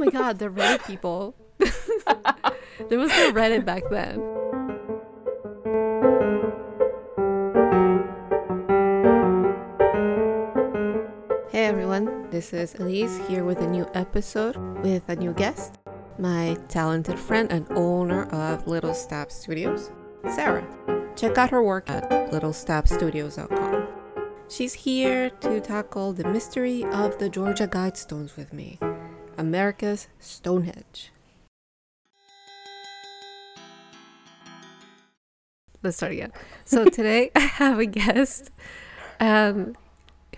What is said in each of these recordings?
my god, the Reddit people. there was no Reddit back then. Hey everyone, this is Elise here with a new episode with a new guest, my talented friend and owner of Little Stab Studios, Sarah. Check out her work at littlestabstudios.com. She's here to tackle the mystery of the Georgia Guidestones with me, America's Stonehenge. Let's start again. So today I have a guest. Um,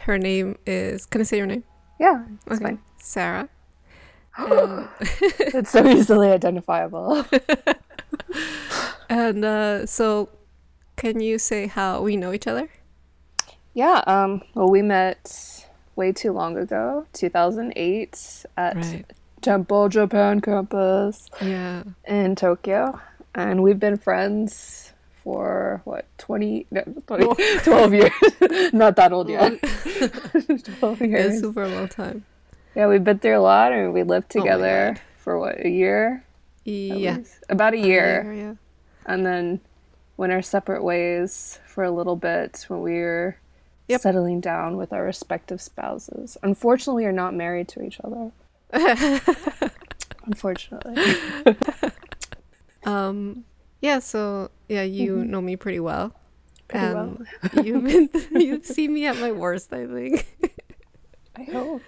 her name is. Can I say your name? Yeah, it's fine. Sarah. Um, It's so easily identifiable. and uh, so, can you say how we know each other? yeah, um, well, we met way too long ago, 2008, at Right. Temple Japan campus Yeah. in Tokyo. And we've been friends for what, 20, no, 20 12 years. Not that old yet. 12 It's years. super long time. Yeah, we've been through a lot and we lived Oh together God. for what, a year? Yeah. About a year. Yeah, yeah. and then went our separate ways for a little bit when we were Yep. settling down with our respective spouses. Unfortunately, we are not married to each other. Unfortunately. Um. Yeah. So yeah, you know me pretty well. Mm-hmm. Well. You've been you've seen me at my worst. I think. I hope.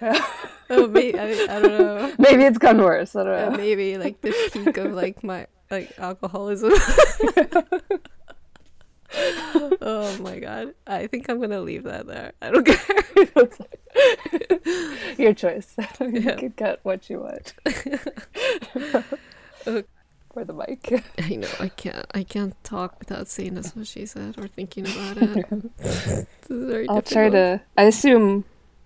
oh, maybe I, I don't know. Maybe it's gone worse. I don't Uh, know. maybe like the peak of like my like alcoholism. Oh my god! I think I'm gonna leave that there. I don't care. Your choice. you Yeah. can get what you want. Okay. For the mic. I know I can't. I can't talk without saying that's what she said or thinking about it. this is very I'll try to. I assume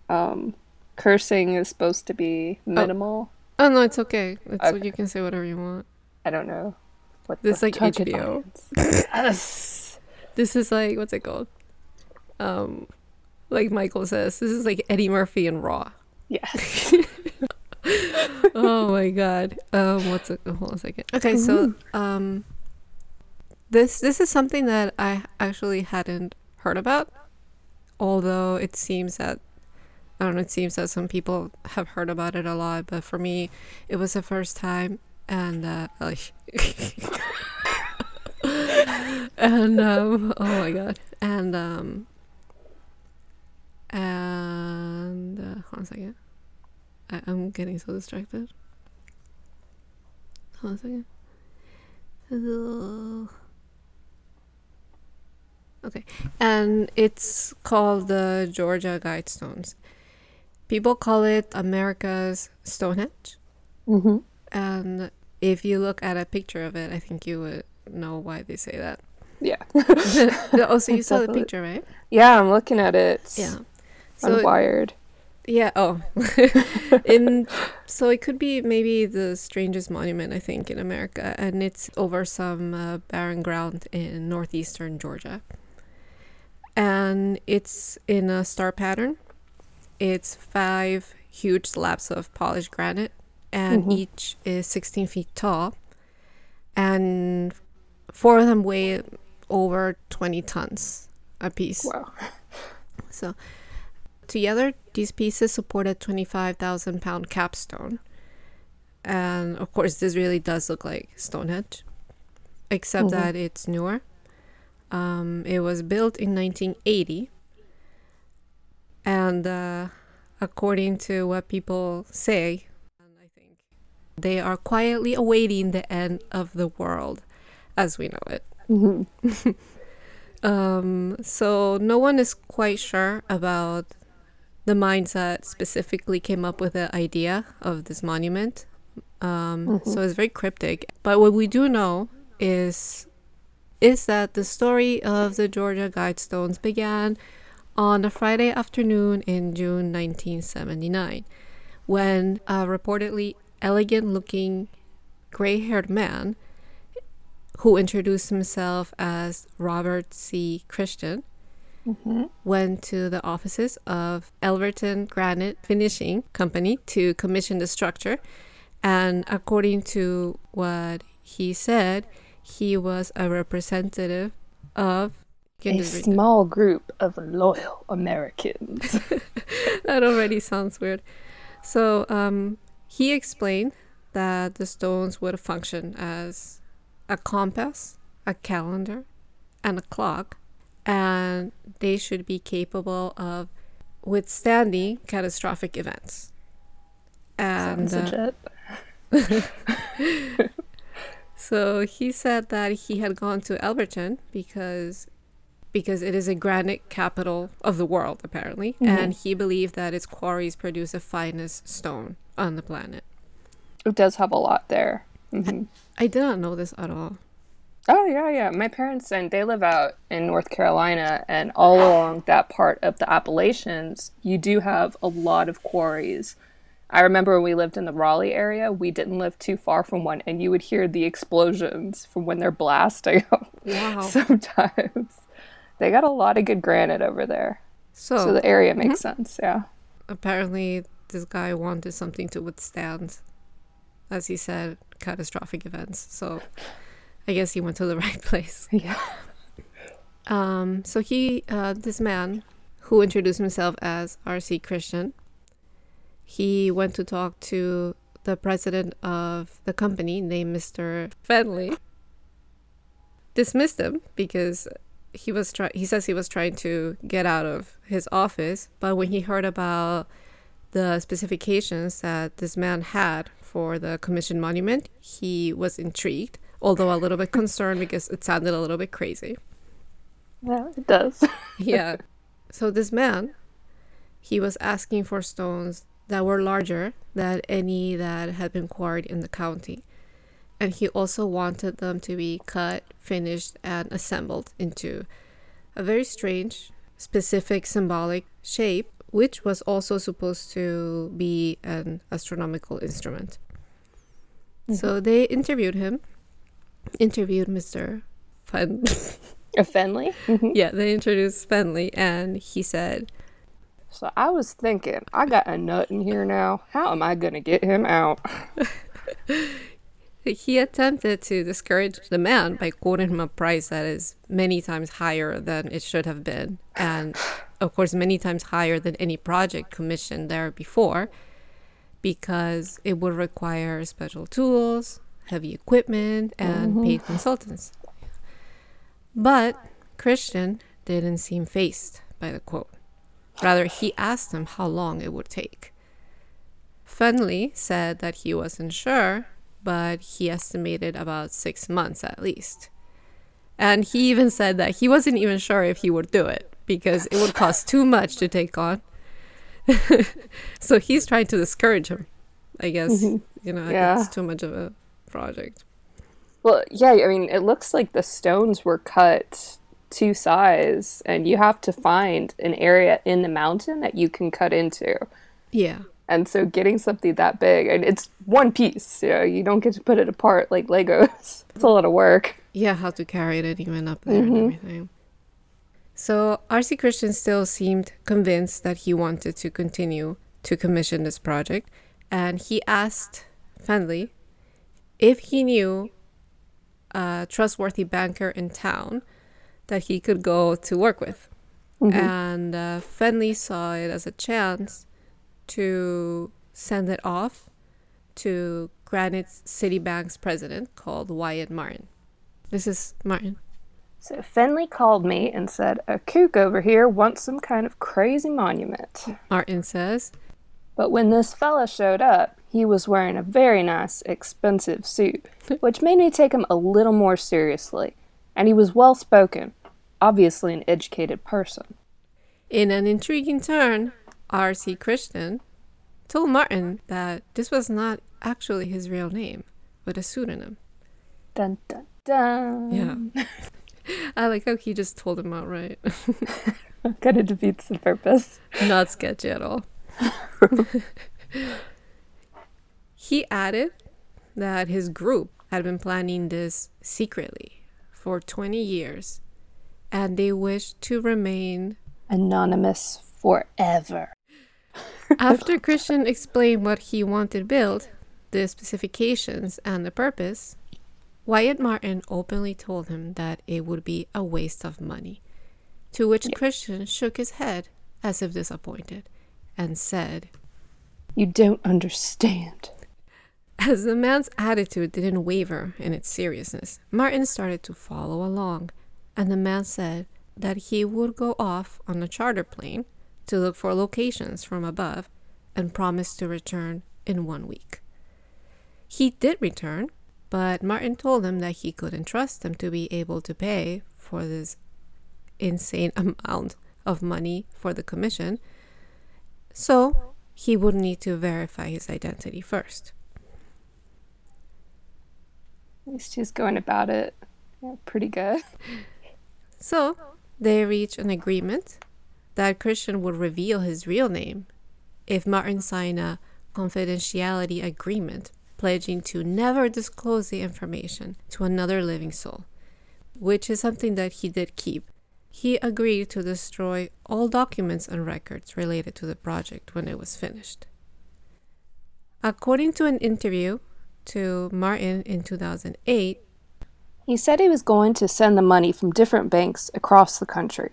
um, cursing is supposed to be minimal. Oh no, it's okay. It's Okay. you can say whatever you want. I don't know. What This like HBO. This is like what's it called? Um, like Michael says, this is like Eddie Murphy and Raw. Yes. oh my god. Um, what's it? Hold on a second. Okay, so um, this this is something that I actually hadn't heard about, although it seems that I don't know. It seems that some people have heard about it a lot, but for me, it was the first time, and uh, and um, oh my god, and um, and uh, hold on a second. I, I'm getting so distracted. Hold on a second. Ugh. Okay, and it's called the Georgia Guidestones. People call it America's Stonehenge, hmm and if you look at a picture of it, I think you would know why they say that. Yeah. oh, so you saw the picture, right? Yeah, I'm looking at it. Yeah. So, Unwired. Yeah. Oh, in so it could be maybe the strangest monument I think in America, and it's over some uh, barren ground in northeastern Georgia, and it's in a star pattern. It's five huge slabs of polished granite, and Mhm. each is 16 feet tall, and four of them weigh over 20 tons a piece. Wow. So, together, these pieces support a 25,000 pound capstone. And of course, this really does look like Stonehenge, except Mhm. that it's newer. Um, it was built in 1980. And uh, according to what people say, and I think they are quietly awaiting the end of the world as we know it. hmm Um, so no one is quite sure about the minds that specifically came up with the idea of this monument. Um, So it's very cryptic. But what we do know is is that the story of the Georgia Guidestones began on a Friday afternoon in June 1979, when a reportedly elegant-looking gray-haired man who introduced himself as Robert C. Christian, hmm went to the offices of Elberton Granite Finishing Company to commission the structure. And according to what he said, he was a representative of a small group of loyal Americans. that already sounds weird. So um, he explained that the stones would function as a compass, a calendar, and a clock, and they should be capable of withstanding catastrophic events. And uh, so he said that he had gone to Elberton because because it is a granite capital of the world apparently mm-hmm. and he believed that its quarries produce the finest stone on the planet. It does have a lot there. Mm-hmm. I, did not know this at all. Oh yeah, yeah. My parents and they live out in North Carolina, and all along that part of the Appalachians, you do have a lot of quarries. I remember when we lived in the Raleigh area, we didn't live too far from one, and you would hear the explosions from when they're blasting. Wow. Sometimes they got a lot of good granite over there, so, so the area makes mm-hmm. sense. Yeah. Apparently, this guy wanted something to withstand, as he said, catastrophic events. So I guess he went to the right place. Yeah. Um, so he, uh, this man who introduced himself as R.C. Christian, he went to talk to the president of the company named Mr. Fendley. Dismissed him because he was try- he says he was trying to get out of his office, but when he heard about the specifications that this man had for the commission monument, he was intrigued although a little bit concerned because it sounded a little bit crazy. Yeah, it does. yeah. So this man, he was asking for stones that were larger than any that had been quarried in the county. And he also wanted them to be cut, finished, and assembled into a very strange, specific symbolic shape, which was also supposed to be an astronomical instrument. Mm-hmm. So they interviewed him interviewed Mr. Fen. Fendley? Mm-hmm. Yeah, they introduced Fendley, and he said, So I was thinking, I got a nut in here now. How am I going to get him out? he attempted to discourage the man by quoting him a price that is many times higher than it should have been, and of course, many times higher than any project commissioned there before, because it would require special tools, heavy equipment, and mm-hmm. paid consultants. But Christian didn't seem phased by the quote. Rather, he asked him how long it would take. Fendley said that he wasn't sure, but he estimated about six months at least. And he even said that he wasn't even sure if he would do it because it would cost too much to take on. so he's trying to discourage him. I guess, mm-hmm. you know, yeah. it's too much of a project. Well, yeah, I mean, it looks like the stones were cut to size, and you have to find an area in the mountain that you can cut into. Yeah. And so getting something that big, and it's one piece, you know, you don't get to put it apart like Legos. it's a lot of work. Yeah, how to carry it even up there mm-hmm. and everything. So R.C. Christian still seemed convinced that he wanted to continue to commission this project, and he asked Fendley if he knew a trustworthy banker in town that he could go to work with. Mm-hmm. And uh, Fendley saw it as a chance to send it off to Granite City Bank's president called Wyatt Martin. This is Martin. So Fendley called me and said, A kook over here wants some kind of crazy monument. Martin says. But when this fella showed up, he was wearing a very nice, expensive suit, which made me take him a little more seriously. And he was well spoken, obviously an educated person. In an intriguing turn, R.C. Christian told Martin that this was not actually his real name, but a pseudonym. Dun dun dun. Yeah. I like how he just told him outright. kind of defeats the purpose. Not sketchy at all. He added that his group had been planning this secretly for 20 years and they wished to remain anonymous forever. After Christian explained what he wanted built, the specifications and the purpose, Wyatt Martin openly told him that it would be a waste of money. To which Christian shook his head as if disappointed and said, You don't understand. As the man's attitude didn't waver in its seriousness, Martin started to follow along, and the man said that he would go off on a charter plane to look for locations from above and promised to return in one week. He did return, but Martin told him that he couldn't trust him to be able to pay for this insane amount of money for the commission, so he would need to verify his identity first. At least he's going about it yeah, pretty good. So they reached an agreement that Christian would reveal his real name if Martin signed a confidentiality agreement pledging to never disclose the information to another living soul, which is something that he did keep. He agreed to destroy all documents and records related to the project when it was finished. According to an interview to Martin in 2008, he said he was going to send the money from different banks across the country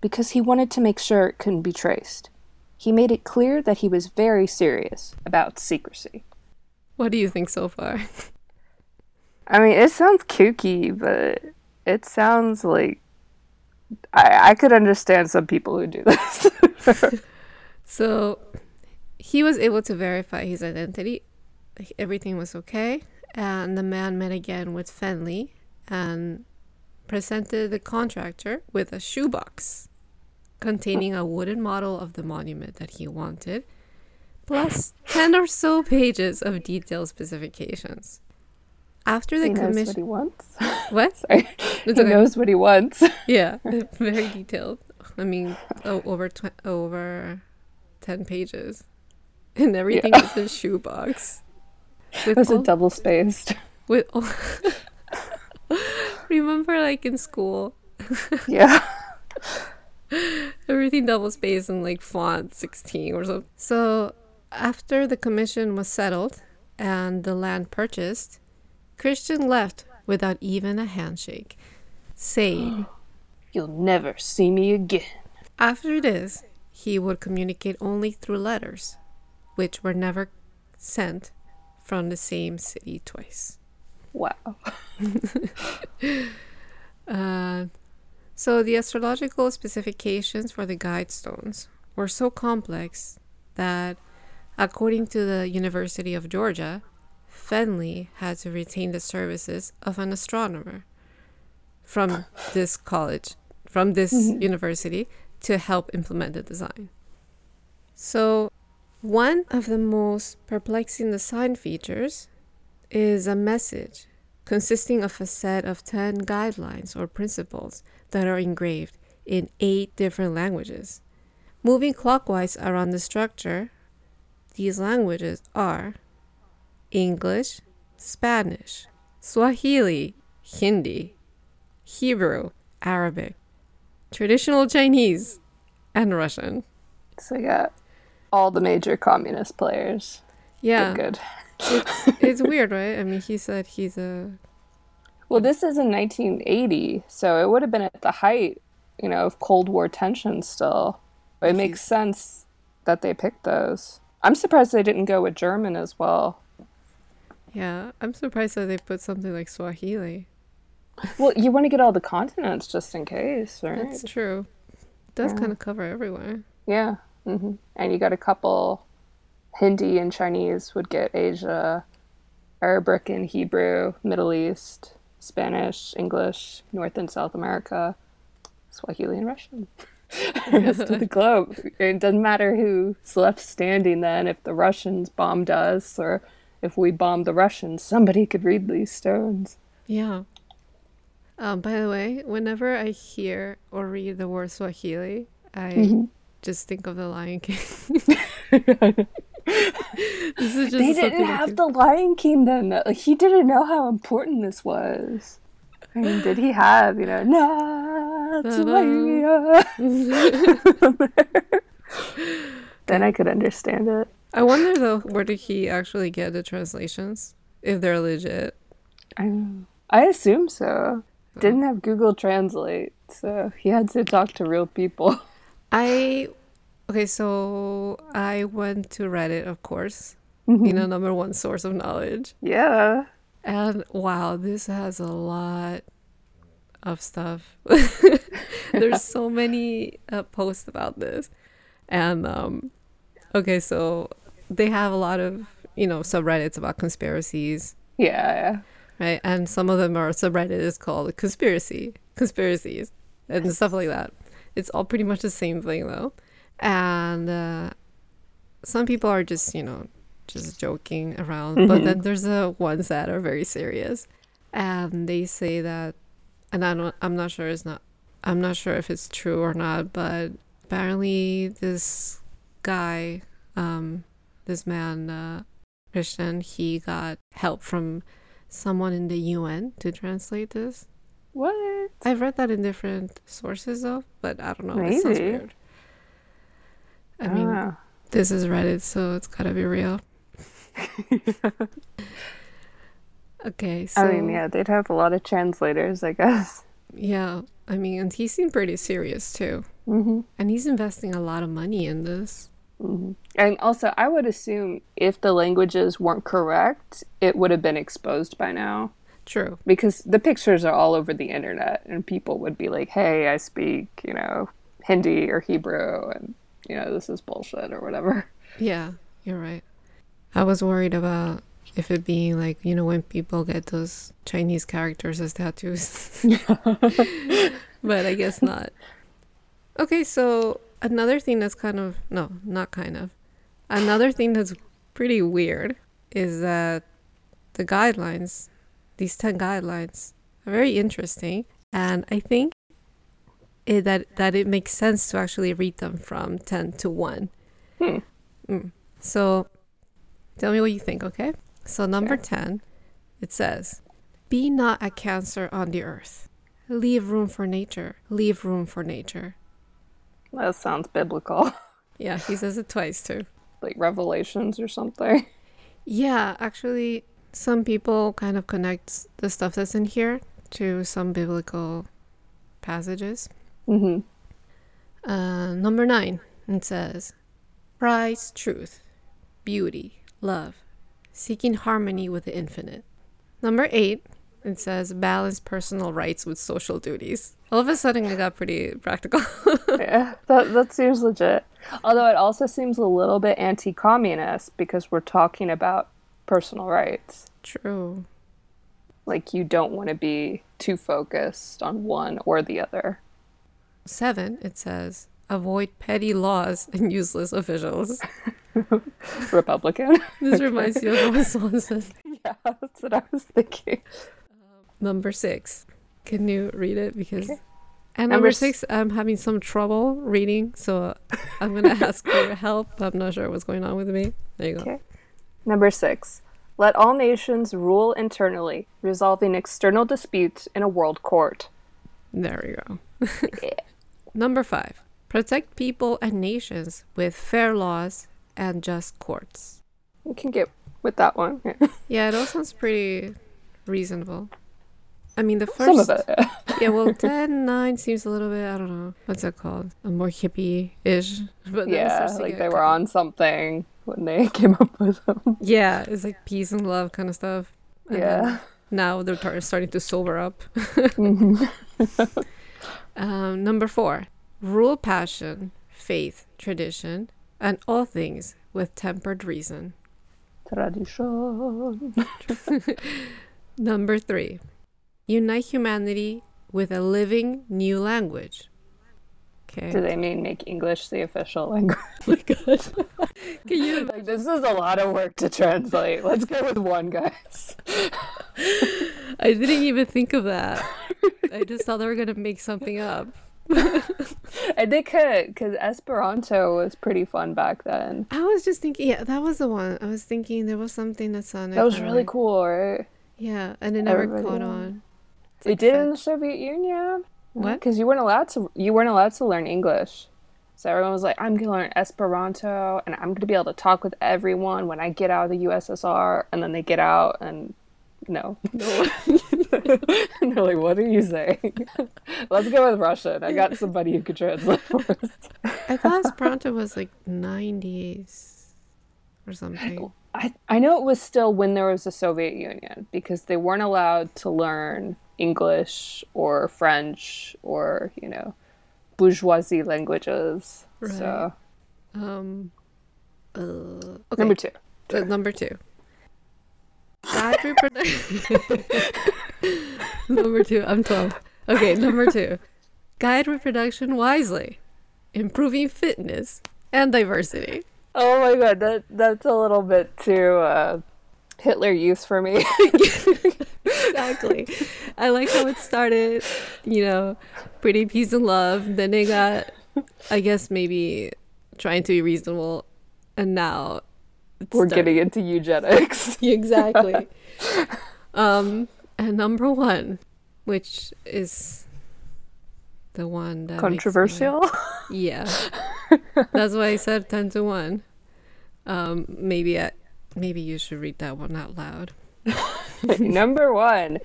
because he wanted to make sure it couldn't be traced. He made it clear that he was very serious about secrecy. What do you think so far? I mean, it sounds kooky, but it sounds like I, I could understand some people who do this. so he was able to verify his identity. Everything was okay. And the man met again with Fendley and presented the contractor with a shoebox containing a wooden model of the monument that he wanted, plus 10 or so pages of detailed specifications. After the he commission. knows what he wants. What? Sorry. It's he okay. knows what he wants. Yeah, very detailed. I mean, oh, over tw- oh, over 10 pages. And everything Yeah. is in shoebox. It was a double spaced. with all Remember like in school, Yeah. everything double spaced and like font 16 or something. So, after the commission was settled and the land purchased, Christian left without even a handshake, saying, You'll never see me again. After this, he would communicate only through letters, which were never sent from the same city twice. Wow. Uh, so the astrological specifications for the guide stones were so complex that, according to the University of Georgia, Fendley had to retain the services of an astronomer from this college, from this mm-hmm. university, to help implement the design. So, one of the most perplexing design features is a message consisting of a set of 10 guidelines or principles that are engraved in eight different languages. Moving clockwise around the structure, these languages are English, Spanish, Swahili, Hindi, Hebrew, Arabic, traditional Chinese, and Russian. So we got all the major communist players. Yeah, Good. it's it's weird, right? I mean, he said he's a Well, this is in 1980, so it would have been at the height, you know, of Cold War tensions still. It makes sense that they picked those. I'm surprised they didn't go with German as well. yeah. I'm surprised that they put something like Swahili. Well, you want to get all the continents just in case, right? That's true. It does kind of cover everywhere. Yeah. hmm And you got a couple Hindi and Chinese would get Asia, Arabic and Hebrew, Middle East, Spanish, English, North and South America, Swahili and Russian. The rest of the globe. It doesn't matter who's left standing then. If the Russians bombed us or if we bombed the Russians, somebody could read these stones. Yeah. Um, by the way, whenever I hear or read the word Swahili, I just think of the Lion King. this is just They didn't have the Lion King then. Like, he didn't know how important this was. I mean, did he have, you know, Natsumaya? then I could understand it. I wonder though, where did he actually get the translations? If they're legit. I I assume so. Didn't have Google Translate, so he had to talk to real people. I okay, so I went to Reddit, of course. You mm-hmm. know, number one source of knowledge. Yeah. And wow, this has a lot of stuff. There's so many uh, posts about this. And um okay, so they have a lot of, you know, subreddits about conspiracies, Yeah. right? And some of them are subreddit is called conspiracy, conspiracies, and stuff like that. It's all pretty much the same thing though. And uh, some people are just, you know, just joking around, but then there's the ones that are very serious, and they say that, and I don't, I'm not sure it's not, I'm not sure if it's true or not, but apparently this guy, um, this man, uh, Christian, he got help from someone in the UN to translate this. What? I've read that in different sources though, but I don't know. It sounds Maybe. weird. I mean, Ah. this is Reddit, so it's gotta be real. okay, so I mean, yeah, they'd have a lot of translators, I guess. yeah, I mean, and he seemed pretty serious too, Mm-hmm. and he's investing a lot of money in this. Mm-hmm. And also, I would assume if the languages weren't correct, it would have been exposed by now. True. Because the pictures are all over the internet, and people would be like, hey, I speak, you know, Hindi or Hebrew, and, you know, this is bullshit or whatever. Yeah, you're right. I was worried about if it being like you know when people get those Chinese characters as tattoos, but I guess not. Okay, so another thing that's kind of no, not kind of. Another thing that's pretty weird is that the guidelines, these 10 guidelines, are very interesting and I think it, that that it makes sense to actually read them from 10 to 1. Hmm. Mm. So tell me what you think, okay? So number 10, it says, "Be not a cancer on the earth. Leave room for nature. Leave room for nature." That sounds biblical. Yeah, he says it twice too. like Revelations or something. Yeah, actually, some people kind of connect the stuff that's in here to some biblical passages. Mm-hmm. Uh, number nine, it says, prize truth, beauty, love, seeking harmony with the infinite. Number eight, it says, balance personal rights with social duties. All of a sudden, it got pretty practical. yeah, that, that seems legit. Although it also seems a little bit anti communist because we're talking about personal rights. True. Like, you don't want to be too focused on one or the other. Seven, it says, avoid petty laws and useless officials. Republican. This reminds me of Swanson. yeah, that's what I was thinking. Um, number six. Can you read it? Because and Number number six, I'm having some trouble reading, so I'm gonna ask for your help. I'm not sure what's going on with me. There you go. Okay. Number six. Let all nations rule internally, resolving external disputes in a world court. There we go. Number five. Protect people and nations with fair laws and just courts. You can get with that one. Yeah, it all sounds pretty reasonable. I mean, the first. Some of it. Yeah, well, 10, 9 seems a little bit, I don't know, what's that called? A more hippie ish. But yeah, like they were on something when they came up with them. Yeah, it's like peace and love kind of stuff. And Yeah. now they're tar- starting to sober up. Mhm. Um, number four, rule passion, faith, tradition, and all things with tempered reason. Tradition. Number three, unite humanity with a living new language. Okay. Do they mean make English the official language? Oh my god. Can you like this is a lot of work to translate. Let's go with one, guys. I didn't even think of that. I just thought they were gonna make something up. And they could, because Esperanto was pretty fun back then. I was just thinking, yeah, that was the one. I was thinking there was something that sounded. That was really like- cool, right? Yeah, and it never Everybody caught on. It's They like did in the Soviet Union. What? Because you weren't allowed to. You weren't allowed to learn English So everyone was like, I'm going to learn Esperanto and I'm going to be able to talk with everyone when I get out of the USSR. And then they get out and no. no. and they're like, what are you saying? Let's go with Russian. I got somebody who could translate for us. I thought Esperanto was like 90s or something. I, I know it was still when there was the Soviet Union because they weren't allowed to learn English or French or, you know, bourgeoisie languages. Right. So, Um, uh, okay. number two. Uh, number two. Guide reproduction. number two. I'm 12. Okay, number two. Guide reproduction wisely, improving fitness and diversity. Oh my god, that that's a little bit too uh, Hitler Youth for me. exactly. I like how it started, you know, pretty peace and love. Then it got, I guess, maybe trying to be reasonable. And now it's We're start- getting into eugenics. exactly. um, and number one, which is the one that makes me- Controversial. yeah, that's why I said ten to one. Um, maybe I, maybe you should read that one out loud. Number one,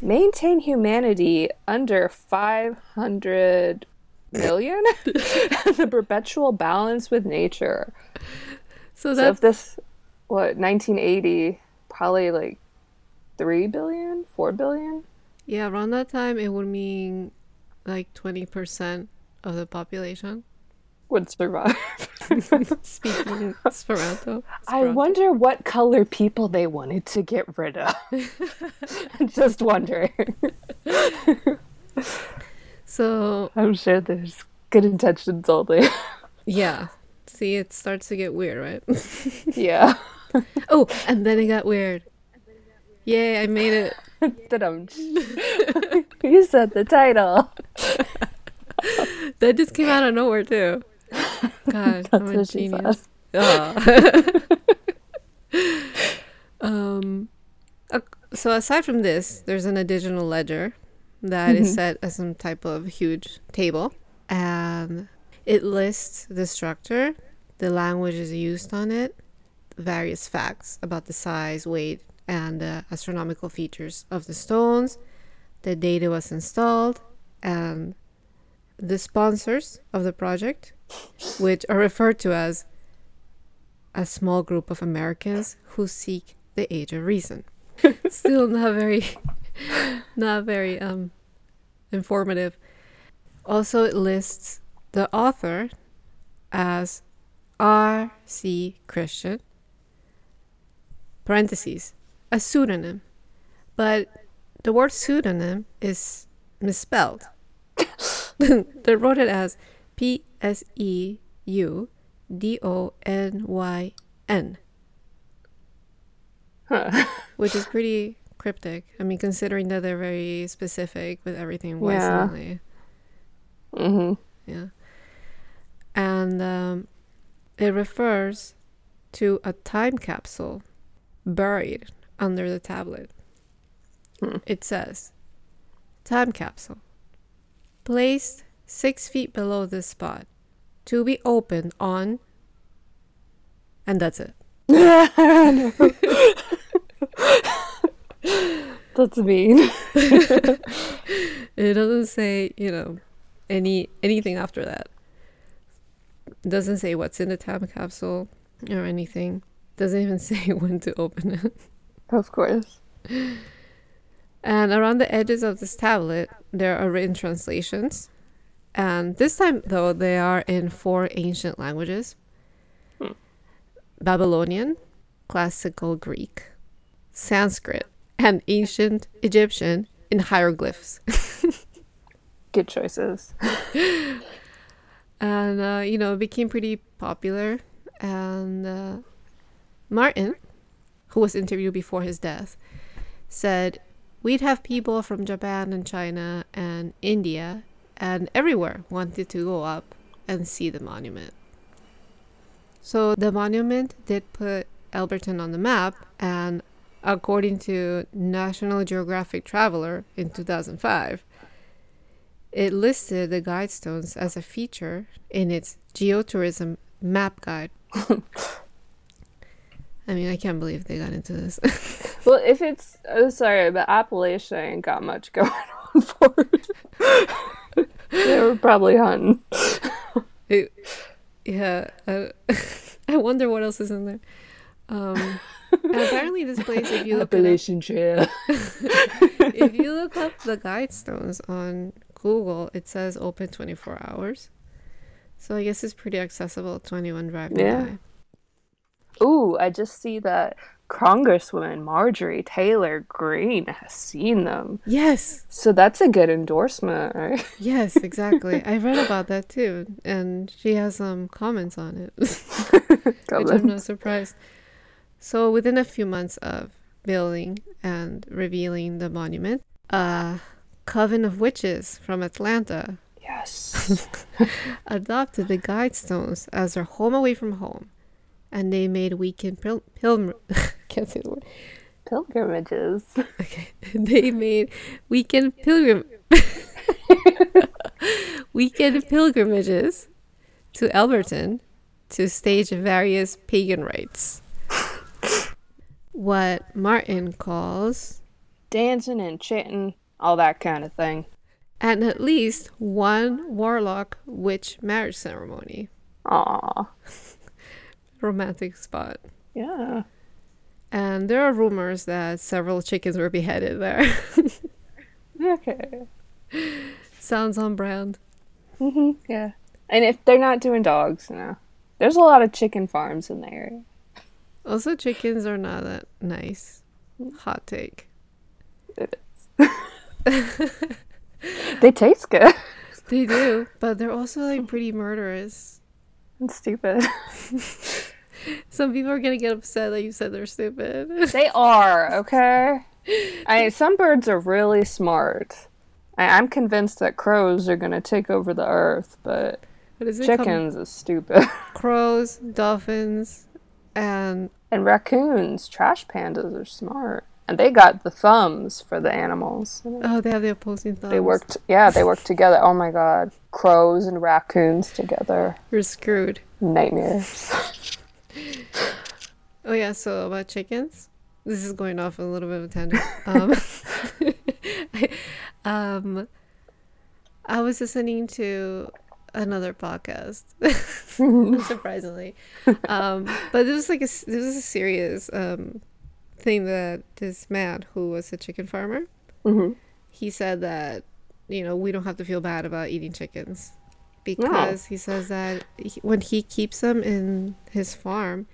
maintain humanity under 500 million and a perpetual balance with nature. So So that's if this, what, 1980, probably like 3 billion, 4 billion? Yeah, around that time, it would mean like 20% of the population would survive. speaking Esperanto. I wonder what color people they wanted to get rid of. Just wondering. So, I'm sure there's good intentions all only. yeah. See, it starts to get weird, right? yeah. oh, and then it got weird. Yay, I made it. You said the title. That just came out of nowhere, too. God, I'm a genius. Ah. um, so aside from this, there's an additional ledger that is set as some type of huge table, and it lists the structure, the languages used on it, various facts about the size, weight, and uh, astronomical features of the stones, the data was installed, and the sponsors of the project, which are referred to as a small group of Americans who seek the age of reason. Still not very, not very um, informative. Also, it lists the author as R. C. Christian. Parentheses, a pseudonym, but the word pseudonym is misspelled. they wrote it as P S E U D O N Y N, Huh. which is pretty cryptic. I mean, considering that they're very specific with everything Yeah. wisely. hmm Yeah. And um, it refers to a time capsule buried under the tablet. Hmm. It says, Time capsule placed six feet below this spot to be opened on. And that's it. That's mean. It doesn't say, you know, any anything after that. It doesn't say what's in the time capsule or anything. Doesn't even say when to open it. Of course. And around the edges of this tablet, there are written translations. And this time, though, they are in four ancient languages Hmm. Babylonian, Classical Greek, Sanskrit, and Ancient Egyptian in hieroglyphs. Good choices. and, uh, you know, it became pretty popular. And uh, Martin, who was interviewed before his death, said, We'd have people from Japan and China and India and everywhere wanted to go up and see the monument. So the monument did put Elberton on the map, and according to National Geographic Traveler in 2005, it listed the guidestones as a feature in its geotourism map guide. I mean, I can't believe they got into this. Well, if it's oh sorry, but Appalachia ain't got much going on for it. they were probably hunting. It- yeah, I, I wonder what else is in there. Um, apparently, this place, if you look it up, Appalachian Trail. if you look up the guidestones on Google, it says open 24 hours. So I guess it's pretty accessible to anyone driving Yeah. by. Ooh, I just see that Congresswoman Marjorie Taylor Greene has seen them. Yes, So that's a good endorsement, right? yes, exactly. I read about that too, and she has some comments on it, which I'm not surprised. So within a few months of building and revealing the monument, a coven of witches from Atlanta Yes. adopted the guidestones as their home away from home, and they made weekend pil- pilgrim. can't say the word. Pilgrimages. Okay, they made weekend pilgrim weekend pilgrimages to Elberton to stage various pagan rites. What Martin calls Dancing and chanting, all that kind of thing. and at least one warlock witch marriage ceremony. Aw. Romantic spot. Yeah. And there are rumors that several chickens were beheaded there. Okay. Sounds on brand. hmm Yeah. And if they're not doing dogs, you know, there's a lot of chicken farms in the area. Also, chickens are not that nice. Hot take. It is. they taste good. They do, but they're also like pretty murderous. and stupid. Some people are gonna get upset that you said they're stupid. they are, okay? I some birds are really smart. I, I'm convinced that crows are gonna take over the earth, but is it? called? chickens is stupid. Crows, dolphins, and and raccoons, trash pandas are smart. And they got the thumbs for the animals. oh, they have the opposing thumbs. They worked, yeah, they worked together. Oh my god. Crows and raccoons together. You're screwed. Nightmares. Oh yeah. So about chickens. This is going off a little bit of a tangent. Um, I, um, I was listening to another podcast, surprisingly, um, but this was like a this was a serious um, thing that this man who was a chicken farmer, hmm he said that you know we don't have to feel bad about eating chickens because he says that he, when he keeps them in his farm,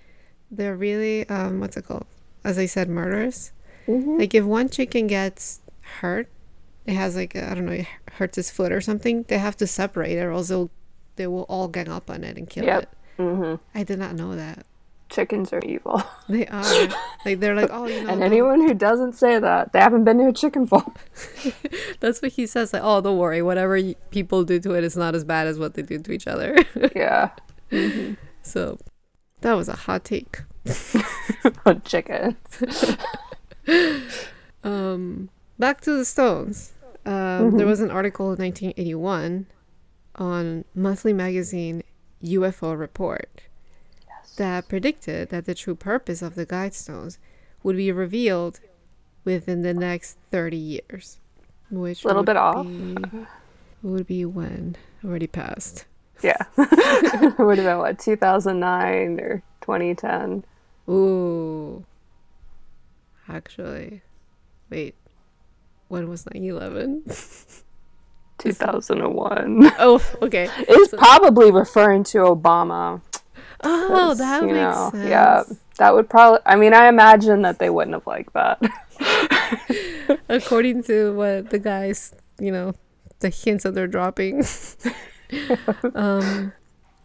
they're really um, what's it called? As I said, murderous. hmm Like if one chicken gets hurt, it has like I don't know, it hurts its foot or something. They have to separate it, or else they'll, all gang up on it and kill Yep. it. hmm I did not know that. Chickens are evil. They are like they're like oh you know and don't- anyone who doesn't say that, they haven't been to a chicken farm. that's what he says like oh don't worry whatever y- people do to it is not as bad as what they do to each other. yeah. so that was a hot take. On chickens. Um, back to the Stones. Um, There was an article in 1981 on monthly magazine UFO Report that predicted that the true purpose of the Guidestones would be revealed within the next 30 years. Which Little would bit off. be- would be when? Already passed. Yeah. it would have been what, 2009 or 2010. Ooh. Actually, wait. When was 9 11? 2001. Oh, okay. It's probably referring to Obama. Oh, that you makes know, sense. Yeah, that would probably. I mean, I imagine that they wouldn't have liked that. According to what the guys, you know, the hints that they're dropping. um,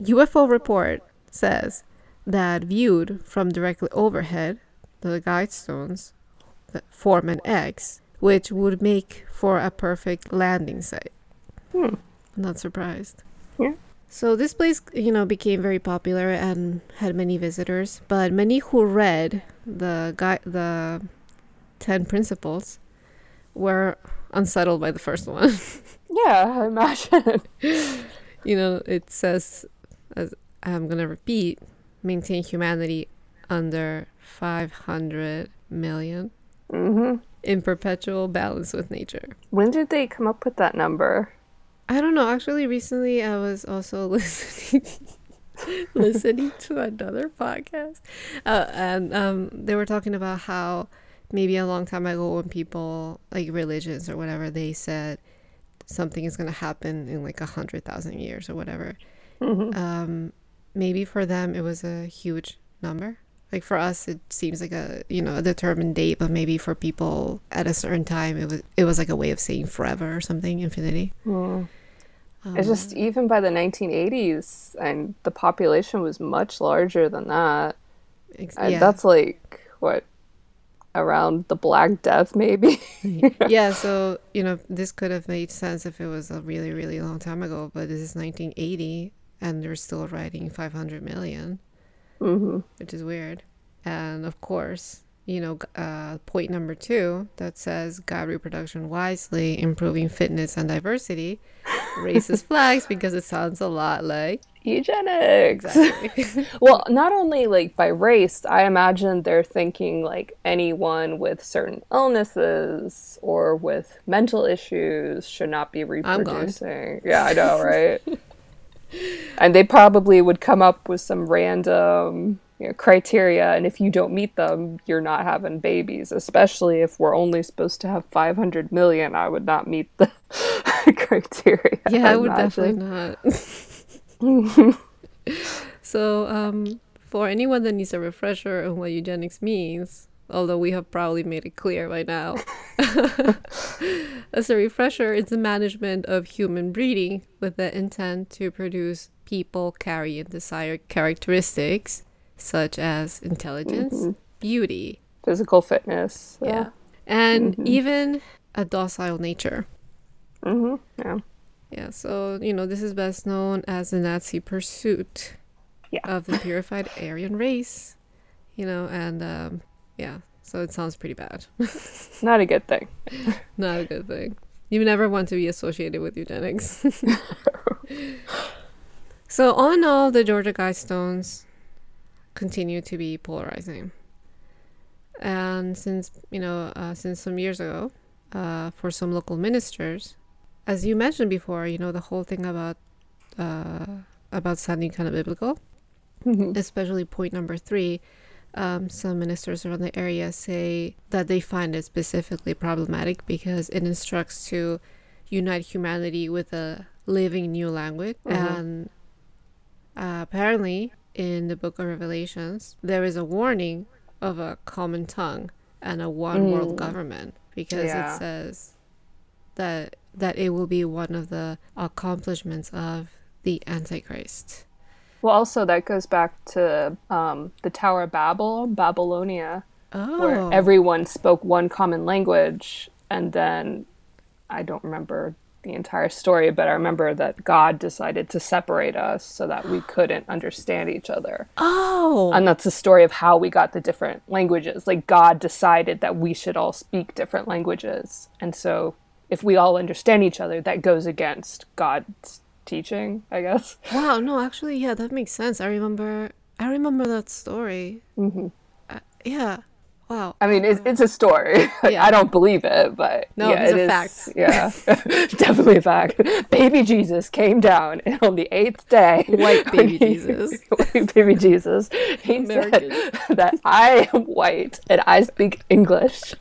UFO report says that viewed from directly overhead, the guidestones form an X, which would make for a perfect landing site. Hmm. I'm not surprised. Yeah. So this place, you know, became very popular and had many visitors, but many who read the guy the 10 principles were unsettled by the first one. Yeah, I imagine. you know, it says, as I'm going to repeat, maintain humanity under 500 million hmm in perpetual balance with nature. When did they come up with that number? I don't know. Actually, recently I was also listening listening to another podcast, uh, and um, they were talking about how maybe a long time ago, when people like religions or whatever, they said something is going to happen in like a hundred thousand years or whatever. Um, maybe for them it was a huge number. Like for us, it seems like a you know a determined date, but maybe for people at a certain time, it was it was like a way of saying forever or something, infinity. It's just even by the 1980s, and the population was much larger than that. Ex- And yeah. that's like what around the Black Death, maybe. yeah, so you know, this could have made sense if it was a really, really long time ago, but this is 1980, and they're still writing 500 million, hmm which is weird. And of course, you know, uh, point number two that says guide reproduction wisely, improving fitness and diversity, raises flags because it sounds a lot like Eugenics. exactly. Well, not only like by race, I imagine they're thinking like anyone with certain illnesses or with mental issues should not be reproducing. Yeah, I know, right? and they probably would come up with some random you know, criteria, and if you don't meet them, you're not having babies. Especially if we're only supposed to have 500 million, I would not meet the criteria. yeah, I would imagine. definitely not. so, um, for anyone that needs a refresher on what eugenics means, although we have probably made it clear by now, as a refresher, it's the management of human breeding with the intent to produce people carrying desired characteristics such as intelligence, beauty, Physical fitness. yeah, and even a docile nature. hmm Yeah. Yeah, so you know this is best known as the Nazi pursuit Yeah. of the purified Aryan race. You know, and um, yeah, so it sounds pretty bad. Not a good thing. Not a good thing. You never want to be associated with eugenics. so all in all, the Georgia Guidestones continue to be polarizing. And since you know, uh, since some years ago, uh, for some local ministers, as you mentioned before, you know the whole thing about uh, about sounding kind of biblical, especially point number three. Um, some ministers around the area say that they find it specifically problematic because it instructs to unite humanity with a living new language. And uh, apparently, in the book of Revelations, there is a warning of a common tongue and a one world government because Yeah. it says that that it will be one of the accomplishments of the Antichrist. Well, also that goes back to um, the Tower of Babel, Babylonia, Oh, where everyone spoke one common language, and then I don't remember the entire story, but I remember that God decided to separate us so that we couldn't understand each other. oh, And that's the story of how we got the different languages. Like God decided that we should all speak different languages. And so if we all understand each other, that goes against God's teaching, I guess. wow. No, actually, yeah, that makes sense. I remember, I remember that story. Mm-hmm. Uh, yeah. Wow. I mean, it's, it's a story. Like, Yeah. I don't believe it, but No, yeah, it is-. Yeah, definitely a fact. Baby Jesus came down and on the eighth day. White baby he- Jesus. white baby Jesus. He American. said that I am white and I speak English.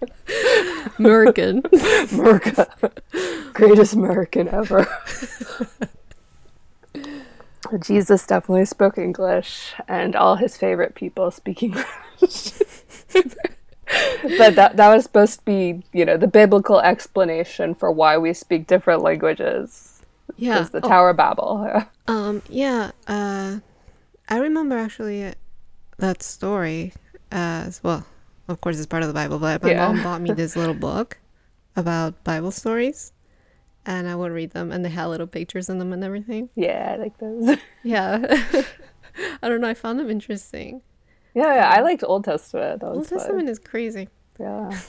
American. America, greatest American ever. Jesus definitely spoke English, and all his favorite people speak English. But that that was supposed to be, you know, the biblical explanation for why we speak different languages. yeah. The Oh, Tower of Babel. Um, yeah, uh, I remember actually uh, that story as well. Of course, it's part of the Bible, but my Yeah. mom bought me this little book about Bible stories, and I would read them, and they had little pictures in them and everything. yeah, I like those. Yeah, I don't know. I found them interesting. Yeah, yeah, I liked Old Testament. That was Old fun. Testament is crazy. Yeah.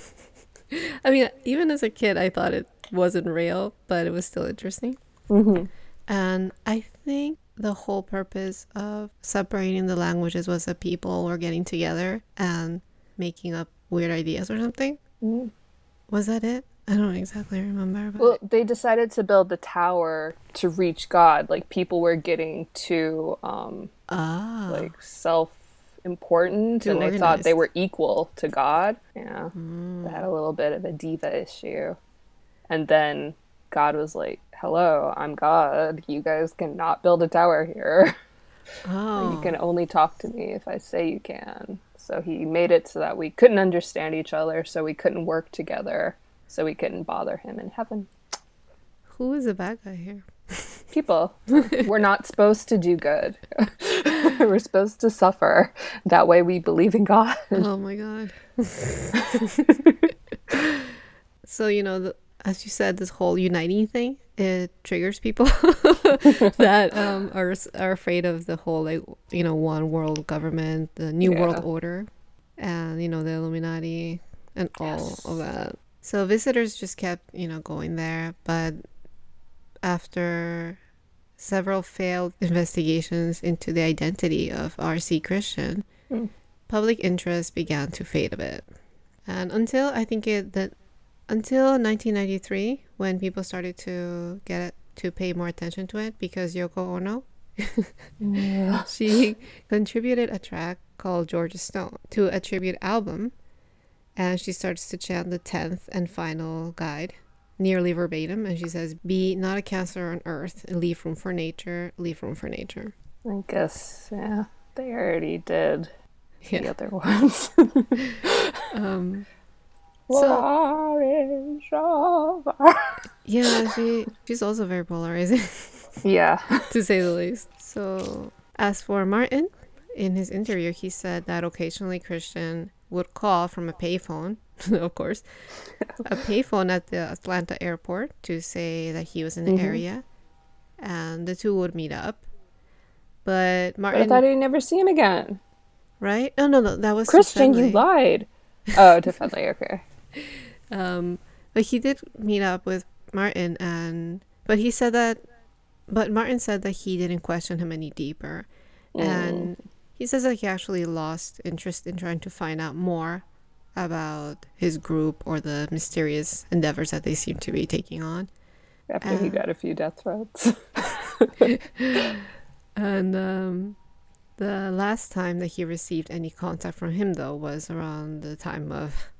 I mean, even as a kid, I thought it wasn't real, but it was still interesting. Mm-hmm. And I think the whole purpose of separating the languages was that people were getting together and making up weird ideas or something. Mm. Was that it? I don't exactly remember. But Well, they decided to build the tower to reach God. Like people were getting too um, ah, like self important Too and they thought they were equal to God. Yeah. Mm. They had a little bit of a diva issue. And then God was like, Hello, I'm God. You guys cannot build a tower here. oh, You can only talk to me if I say you can. So he made it so that we couldn't understand each other, so we couldn't work together, so we couldn't bother him in heaven. who is the bad guy here? People, we're not supposed to do good. we're supposed to suffer. That way we believe in God. Oh my god. so you know, the, as you said, this whole uniting thing it triggers people that um, are are afraid of the whole like you know one world government, the new world order, and you know the Illuminati and all Yes. of that. So visitors just kept you know going there, but after several failed investigations into the identity of R.C. Christian, Mm. public interest began to fade a bit. And until I think it that until 1993 when people started to get it to pay more attention to it because Yoko Ono she contributed a track called Georgia Stone to a tribute album and she starts to chant the 10th and final guide nearly verbatim and she says be not a cancer on earth leave room for nature leave room for nature I guess, yeah, they already did the other ones. um So- yeah she she's also very polarizing Yeah. to say the least. So, as for Martin, in his interview, he said that occasionally Christian would call from a payphone, of course, a payphone at the Atlanta airport to say that he was in the Mhm. area, and the two would meet up. But But I thought I'd never see him again. right? No, no, no, that was Christian, you lied. Oh, to Fendley, okay. Um, but he did meet up with Martin, and but he said that, but Martin said that he didn't question him any deeper, Mm. and he says that he actually lost interest in trying to find out more about his group or the mysterious endeavors that they seem to be taking on. After he Uh. got a few death threats. And um, the last time that he received any contact from him, though, was around the time of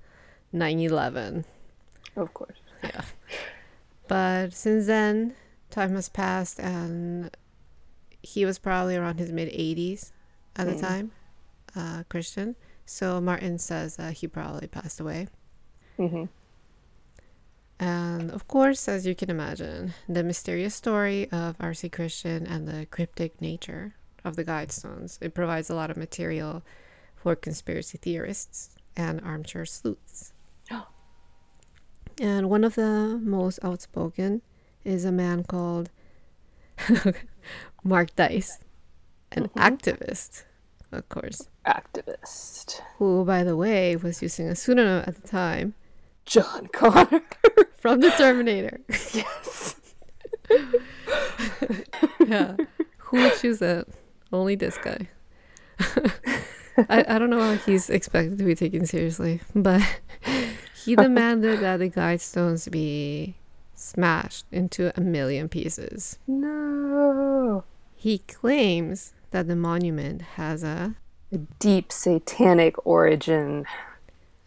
9 11. of course. Yeah. But since then, time has passed, and he was probably around his mid 80s at the Mm. time, uh, Christian. So Martin says that he probably passed away. hmm And of course, as you can imagine, the mysterious story of R.C. Christian and the cryptic nature of the Guidestones, it provides a lot of material for conspiracy theorists and armchair sleuths. and one of the most outspoken is a man called Mark Dice, an Mhm. activist, of course, Activist. who, by the way, was using a pseudonym at the time John Connor. from the Terminator. yes. yeah. Who would choose that? Only this guy. I, I don't know how he's expected to be taken seriously, but he demanded that the Guidestones be smashed into a million pieces. No. He claims that the monument has a, A deep satanic origin.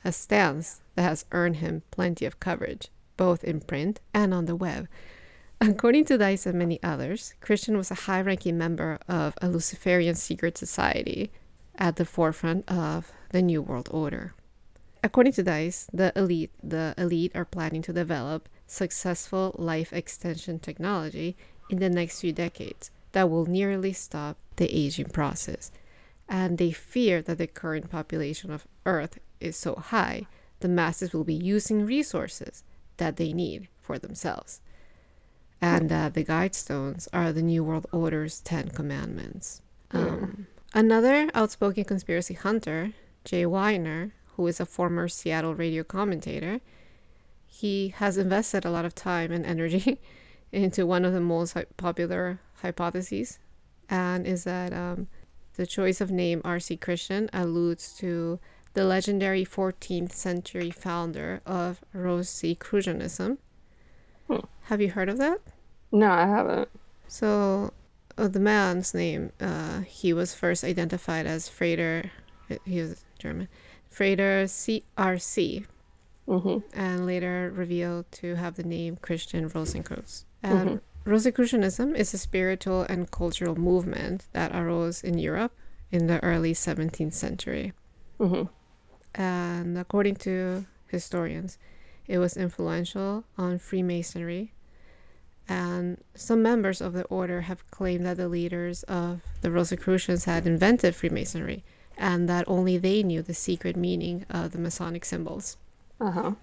a stance that has earned him plenty of coverage, both in print and on the web. According to Dice and many others, Christian was a high ranking member of a Luciferian secret society at the forefront of the New World Order. According to Dice, the elite the elite are planning to develop successful life extension technology in the next few decades that will nearly stop the aging process. And they fear that the current population of Earth is so high, the masses will be using resources that they need for themselves. And uh, the Guidestones are the New World Order's Ten Commandments. Um, another outspoken conspiracy hunter, Jay Weidner, who is a former Seattle radio commentator, he has invested a lot of time and energy into one of the most popular hypotheses, and is that um, the choice of name R.C. Christian alludes to the legendary 14th century founder of Rosicrucianism. Hmm. Have you heard of that? No, I haven't. So, uh, the man's name, uh, he was first identified as Frater, he was German, Frater CRC, hmm and later revealed to have the name Christian Rosenkreuz. And Rosicrucianism is a spiritual and cultural movement that arose in Europe in the early 17th century. hmm And according to historians, it was influential on Freemasonry. And some members of the order have claimed that the leaders of the Rosicrucians had invented Freemasonry and that only they knew the secret meaning of the Masonic symbols. Uh-huh.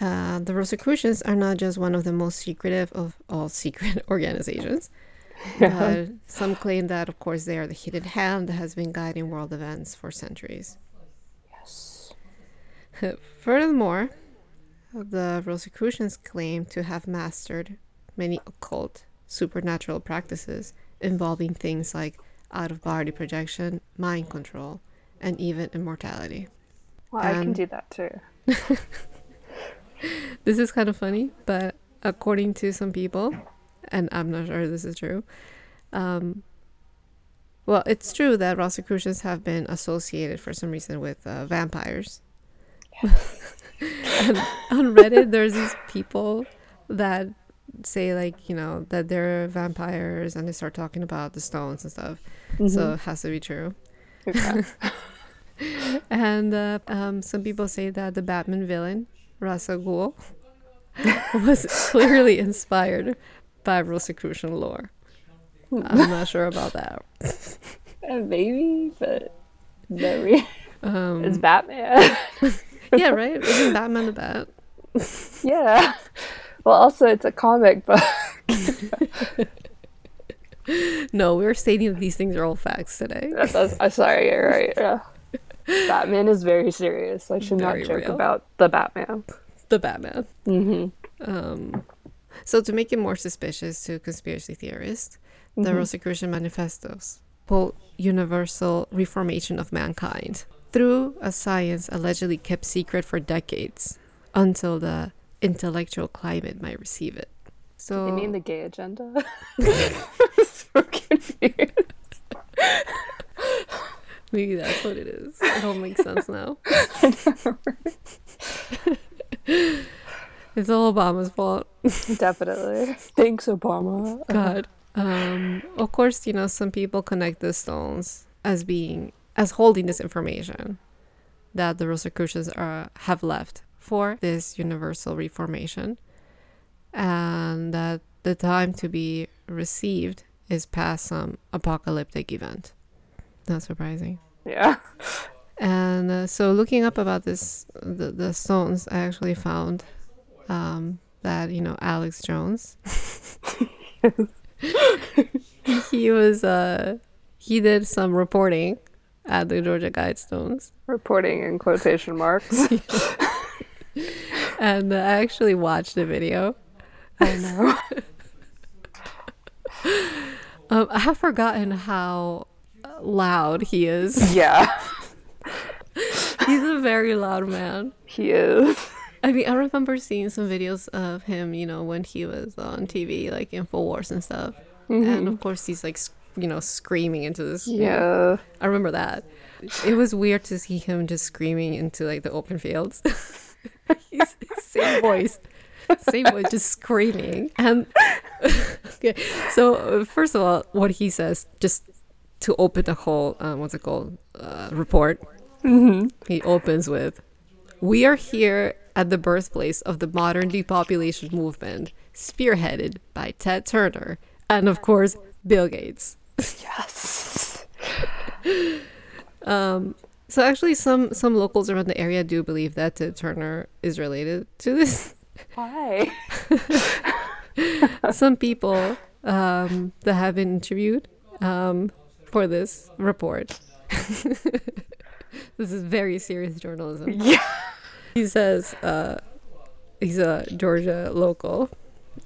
Uh, the Rosicrucians are not just one of the most secretive of all secret organizations, but some claim that, of course, they are the hidden hand that has been guiding world events for centuries. Yes. Furthermore, the Rosicrucians claim to have mastered many occult, supernatural practices involving things like out of body projection, mind control, and even immortality. Well, I can do that too. This is kind of funny, but according to some people, and I'm not sure this is true, um, well, it's true that Rosicrucians have been associated for some reason with uh, vampires. and on Reddit, there's these people that say like you know that they're vampires, and they start talking about the stones and stuff. So it has to be true. Okay. And uh, um, some people say that the Batman villain, Ra's al Ghul, was clearly inspired by Rosicrucian lore. I'm not sure about that. Uh, Maybe, but no, re- Um, it's Batman. yeah, right? Isn't Batman the Bat? yeah. Well, also it's a comic book. No, we're stating that these things are all facts today. I'm sorry, you're right. Yeah. Batman is very serious. I should Very not joke real. about the Batman. The Batman. hmm Um, so to make it more suspicious to conspiracy theorists, the Mhm. Rosicrucian manifestos quote universal reformation of mankind through a science allegedly kept secret for decades until the intellectual climate might receive it. So You mean the gay agenda? so confused. Maybe that's what it is. It all makes sense now. It's all Obama's fault. Definitely. Thanks, Obama. God. Um, of course, you know, some people connect the stones as being as holding this information that the Rosicrucians are have left for this universal reformation, and that the time to be received is past some apocalyptic event. Not surprising. Yeah. And uh, so, looking up about this, the, the stones, I actually found um, that you know Alex Jones. he was uh, he did some reporting at the Georgia Guidestones, Reporting in quotation marks. and uh, I actually watched the video. I know. Um, I have forgotten how loud he is. Yeah, He's a very loud man. he is. I mean, I remember seeing some videos of him, you know, when he was on TV, like Infowars and stuff. And of course, he's like, you know, screaming into this. Yeah. I remember that. It was weird to see him just screaming into like the open fields. he's same voice, same voice, just screaming. And okay, so uh, first of all, what he says, just to open the whole, um, what's it called, uh, report. He opens with, "We are here at the birthplace of the modern depopulation movement, spearheaded by Ted Turner and, of course, Bill Gates." Yes. Um, so actually, some some locals around the area do believe that Ted Turner is related to this. Why? some people um, that have been interviewed um, for this report. this is very serious journalism. Yeah. He says, uh, he's a Georgia local,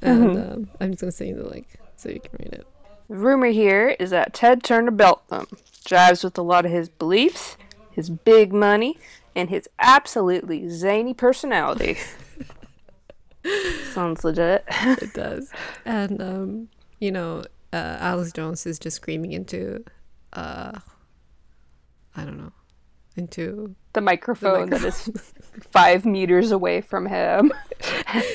and um, I'm just gonna send you the link so you can read it. The rumor here is that Ted Turner built them. jives with a lot of his beliefs, his big money, and his absolutely zany personality. Sounds legit. It does, and um, you know, uh, Alex Jones is just screaming into, uh, I don't know, into The microphone that is five meters away from him.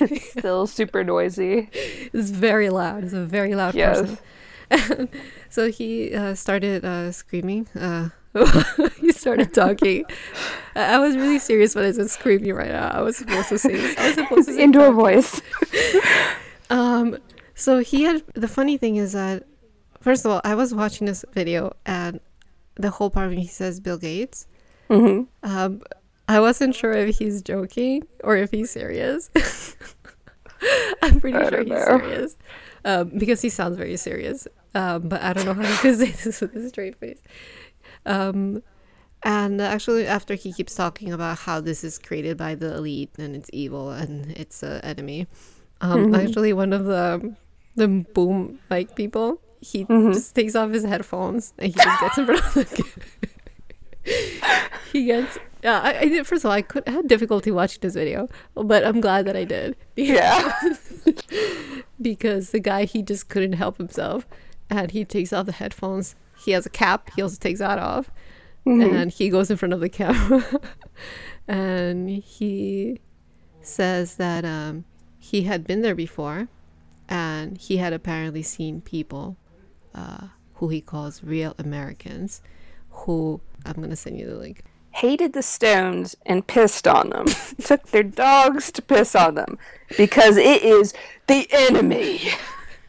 It's Still super noisy. It's very loud. He's a very loud Yes. person. so he uh, started uh, screaming. Uh, he started talking. I I was really serious when I said screaming right now. I was supposed to say. I was supposed to say Indoor voice. Um, so he had the funny thing is that first of all, I was watching this video and the whole part when he says Bill Gates, hmm um, I wasn't sure if he's joking or if he's serious. I'm pretty I sure he's know. serious um, because he sounds very serious. Um, but I don't know how he could say this with a straight face. Um, and actually, after he keeps talking about how this is created by the elite and it's evil and it's an enemy, um, Mm-hmm. actually one of the the boom mic people, he Mm-hmm. just takes off his headphones and he just gets in front of the he gets yeah I, I did first of all i could I had difficulty watching this video but i'm glad that i did. Yeah. because the guy he just couldn't help himself and he takes off the headphones. He has a cap he also takes that off. And he goes in front of the camera. And he says that um, he had been there before and he had apparently seen people uh, who he calls real americans who i'm going to send you the link Hated the Stones and pissed on them. Took their dogs to piss on them because it is the enemy.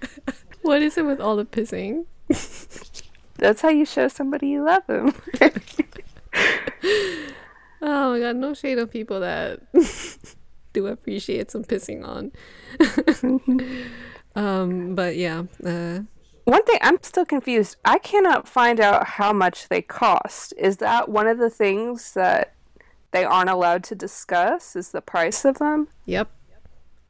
what is it with all the pissing That's how you show somebody you love them. Oh my god, no shade on people that do appreciate some pissing on. um, but yeah, uh, One thing I'm still confused. I cannot find out how much they cost. Is that one of the things that they aren't allowed to discuss? Is the price of them? yep,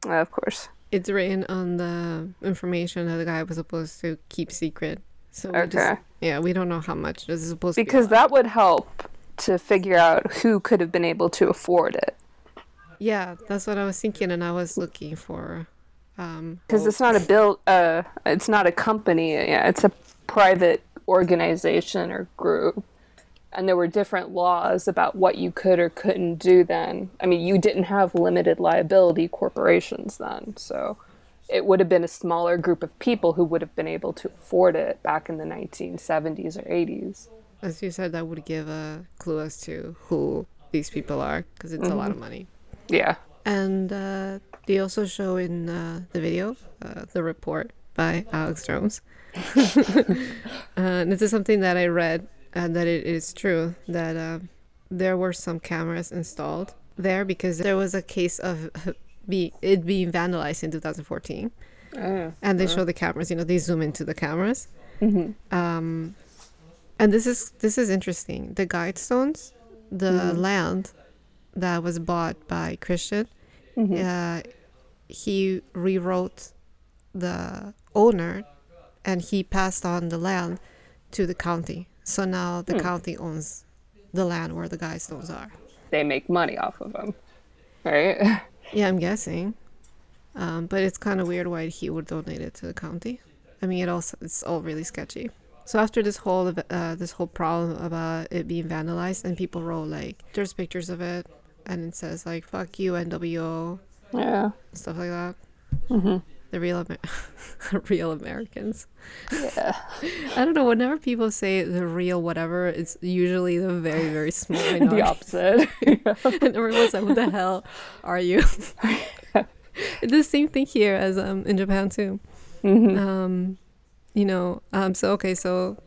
Uh, of course. it's written on the information that the guy was supposed to keep secret. So we just, Okay. yeah, we don't know how much this is supposed to be. Because that would help to figure out who could have been able to afford it. Yeah, that's what I was thinking, and I was looking for. Um, Because it's not a bill. Uh, it's not a company. Yeah, it's a private organization or group. And there were different laws about what you could or couldn't do then. I mean, you didn't have limited liability corporations then, so it would have been a smaller group of people who would have been able to afford it back in the 1970s or 80s. as you said, that would give a clue as to who these people are, because it's a lot of money. Yeah. And uh, they also show in uh, the video uh, the report by Alex Jones. uh, and this is something that I read and that it is true that uh, there were some cameras installed there because there was a case of uh, be, it being vandalized in 2014. Oh. And they show the cameras, you know, they zoom into the cameras. Um, and this is this is interesting. The Guidestones, the land that was bought by Christian, uh, he rewrote the owner, and he passed on the land to the county. So now the county owns the land where the Guidestones are. They make money off of them, right? Yeah, I'm guessing. Um, but it's kind of weird why he would donate it to the county. I mean, it also it's all really sketchy. So after this whole uh, this whole problem about it being vandalized, and people wrote like, there's pictures of it, and it says like "fuck you NWO" yeah. stuff like that. The real Amer- real Americans. Yeah. I don't know. Whenever people say the real whatever, it's usually the very very small the opposite. and everyone's like, "What the hell are you?" it's the same thing here as um in Japan too. Mhm. Um, you know, um, so okay, so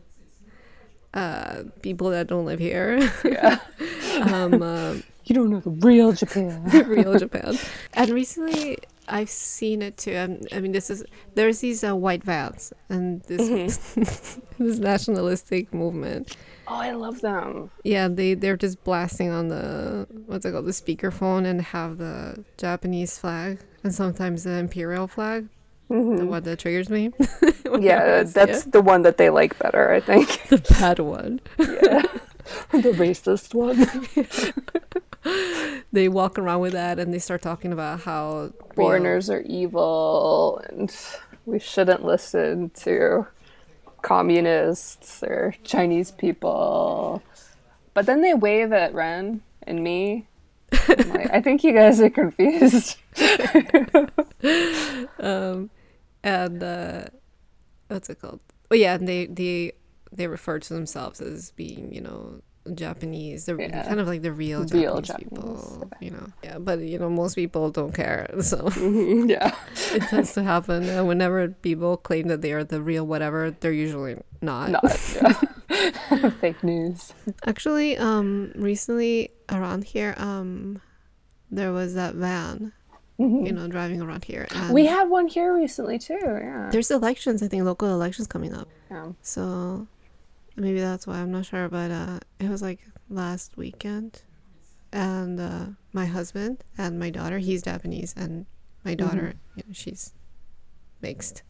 uh, people that don't live here, Yeah. um, um, You don't know the real Japan. real Japan. And recently, I've seen it too. I'm, I mean, this is there's these uh, white vans and this Mm-hmm. this nationalistic movement. Oh, I love them. Yeah, they they're just blasting on the what's it called the speakerphone and have the Japanese flag and sometimes the imperial flag. The one that triggers me. Mm-hmm. Yeah, that's it. the one that they like better, I think. the bad one. yeah. the racist one. They walk around with that and they start talking about how Foreigners are evil and we shouldn't listen to communists or Chinese people. But then they wave at Ren and me. Like, I think you guys are confused. um, and uh, what's it called? Oh yeah, and they they they refer to themselves as being you know Japanese. They're Yeah. kind of like the real Real Japanese, Japanese, people, you know. Yeah, but you know most people don't care, so yeah. it tends to happen. And whenever people claim that they are the real whatever, they're usually not. Not. Yeah. Fake news. Actually, um, recently around here, um, there was that van, you know, driving around here. And Mm-hmm. We had one here recently too. Yeah. there's elections. I think local elections coming up. yeah. So maybe that's why I'm not sure, but uh, it was like last weekend, and uh, my husband and my daughter, he's Japanese, and my daughter, you know, she's mixed.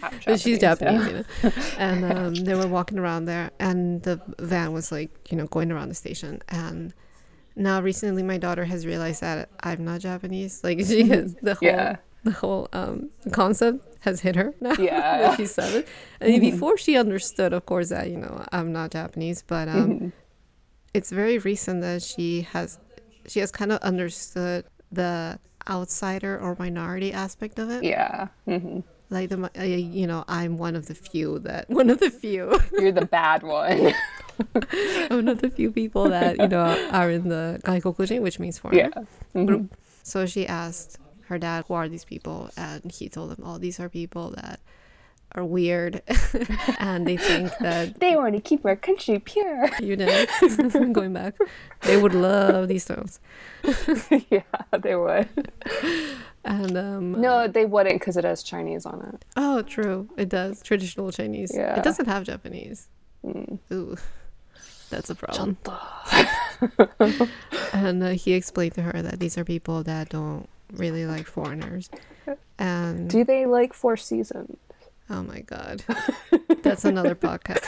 Half she's. Japanese, you know. And um, they were walking around there, and the van was like, you know, going around the station. And now recently, my daughter has realized that I'm not Japanese. Like she has the whole Yeah. the whole um, concept has hit her now. Yeah. she's seven. I mean, before she understood, of course, that you know I'm not Japanese, but um, it's very recent that she has she has kind of understood the outsider or minority aspect of it. Yeah. hmm Like the uh, you know I'm one of the few that one of the few You're the bad one. one of the few people that you know are in the gaikokujin, which means foreigner. yeah. Mhm. So she asked her dad, "Who are these people?" And he told them, "Oh, these are people that are weird, and they think that They want to keep our country pure. you know, going back, they would love these stones." yeah, they would. And um, No, they wouldn't because it has Chinese on it. oh, true, it does traditional Chinese. Yeah. it doesn't have Japanese. Ooh, that's a problem. and uh, he explained to her that these are people that don't really like foreigners, and Do they like Four Seasons? oh my god, that's another podcast.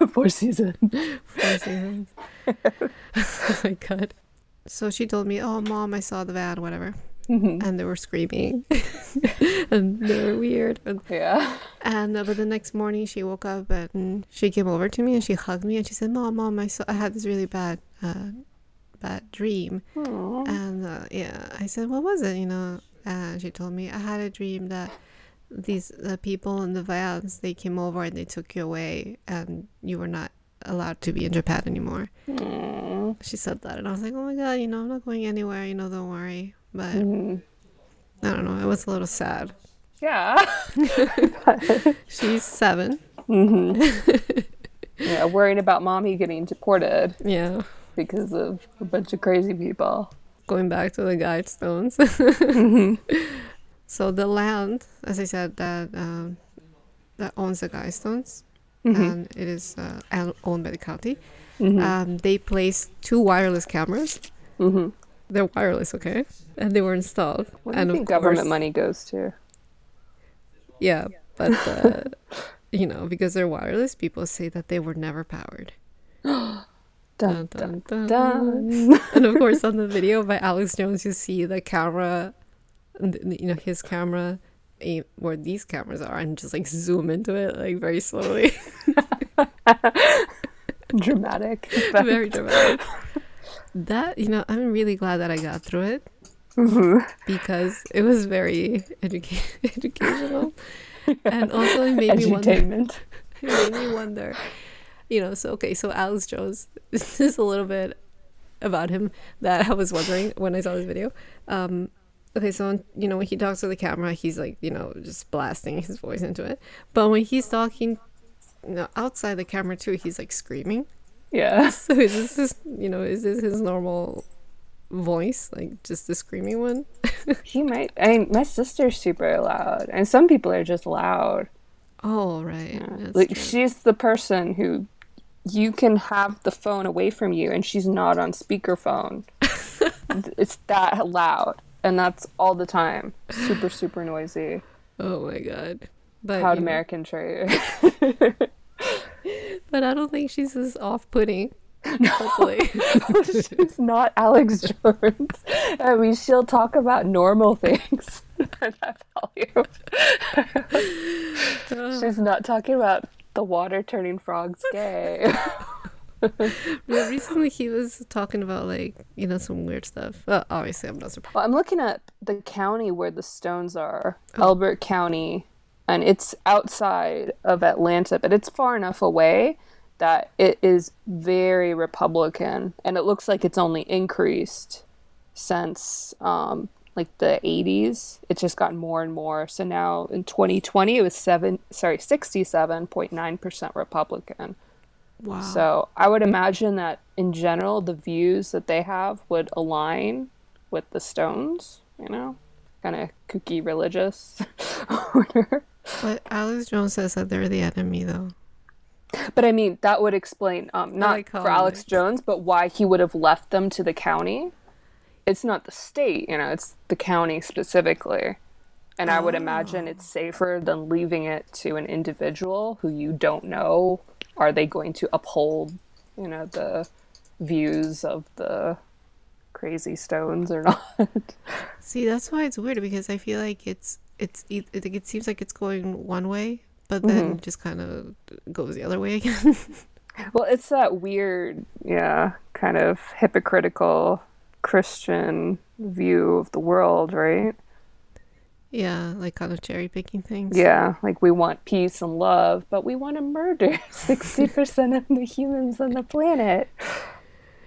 Four Seasons. Four seasons. oh my god. So she told me, "Oh, mom, I saw the van, whatever," and they were screaming, and they were weird. And, Yeah. and uh, but the next morning, she woke up and she came over to me and she hugged me and she said, "Mom, mom, I saw I had this really bad, uh, bad dream." Aw. And uh, yeah, I said, "What was it?" You know, and she told me, "I had a dream that." These the people in the vans they came over and they took you away and you were not allowed to be in Japan anymore Mm. she said that and i was like oh my god you know i'm not going anywhere you know don't worry but Mhm. i don't know it was a little sad Yeah. she's seven yeah, worrying about mommy getting deported yeah because of a bunch of crazy people. going back to the guide stones so the land as i said that um, that owns the guide stones and it is uh, owned by the county um, they placed two wireless cameras Mm-hmm. they're wireless okay and they were installed What do you and think of government money goes to? Yeah, but uh, you know, because they're wireless, people say that they were never powered. Dun, Dun, dun, dun. And of course, on the video by Alex Jones, you see the camera, you know, his camera, aim where these cameras are, and just like zoom into it like very slowly, Dramatic. very dramatic. That you know, I'm really glad that I got through it Mhm. because it was very educa- educational, and also it made me wonder. It made me wonder. You know, so okay, so Alex Jones, this is a little bit about him that I was wondering when I saw this video. Um, okay, so you know when he talks to the camera, he's like you know just blasting his voice into it. But when he's talking, you know, outside the camera too, he's like screaming. Yeah. So is this his, you know is this his normal voice, like just the screaming one? he might. I mean, my sister's super loud, and some people are just loud. Oh, right. That's Like true. she's the person who you can have the phone away from you, and she's not on speakerphone. it's that loud, and that's all the time. Super, super noisy. Oh my god. But Proud you American trait. But I don't think she's as off-putting. Hopefully. she's not Alex Jones. I mean, she'll talk about normal things. I tell you. she's not talking about the water turning frogs gay. Yeah, recently he was talking about like you know some weird stuff. Well, obviously, I'm not surprised. Well, I'm looking at the county where the stones are, Elbert County, and it's outside of Atlanta, but it's far enough away that it is very Republican, and it looks like it's only increased since um, like the 80s. It's just gotten more and more. So now in 2020, it was seven, sorry, 67.9 percent Republican. Wow. So I would imagine that in general, the views that they have would align with the Stones, you know, kind of kooky religious. order. But Alex Jones says that they're the enemy, though. but I mean, that would explain, um, not like for Alex Jones, but why he would have left them to the county. It's not the state, you know, it's the county specifically. And I would ah. imagine it's safer than leaving it to an individual who you don't know. Are they going to uphold, you know, the views of the crazy stones or not? See, that's why it's weird because I feel like it's it's it, it, it seems like it's going one way, but then mm-hmm. just kind of goes the other way again. well, it's that weird, yeah, kind of hypocritical Christian view of the world, right? yeah, like kind of cherry picking things. Yeah, like we want peace and love, but we want to murder 60% of the humans on the planet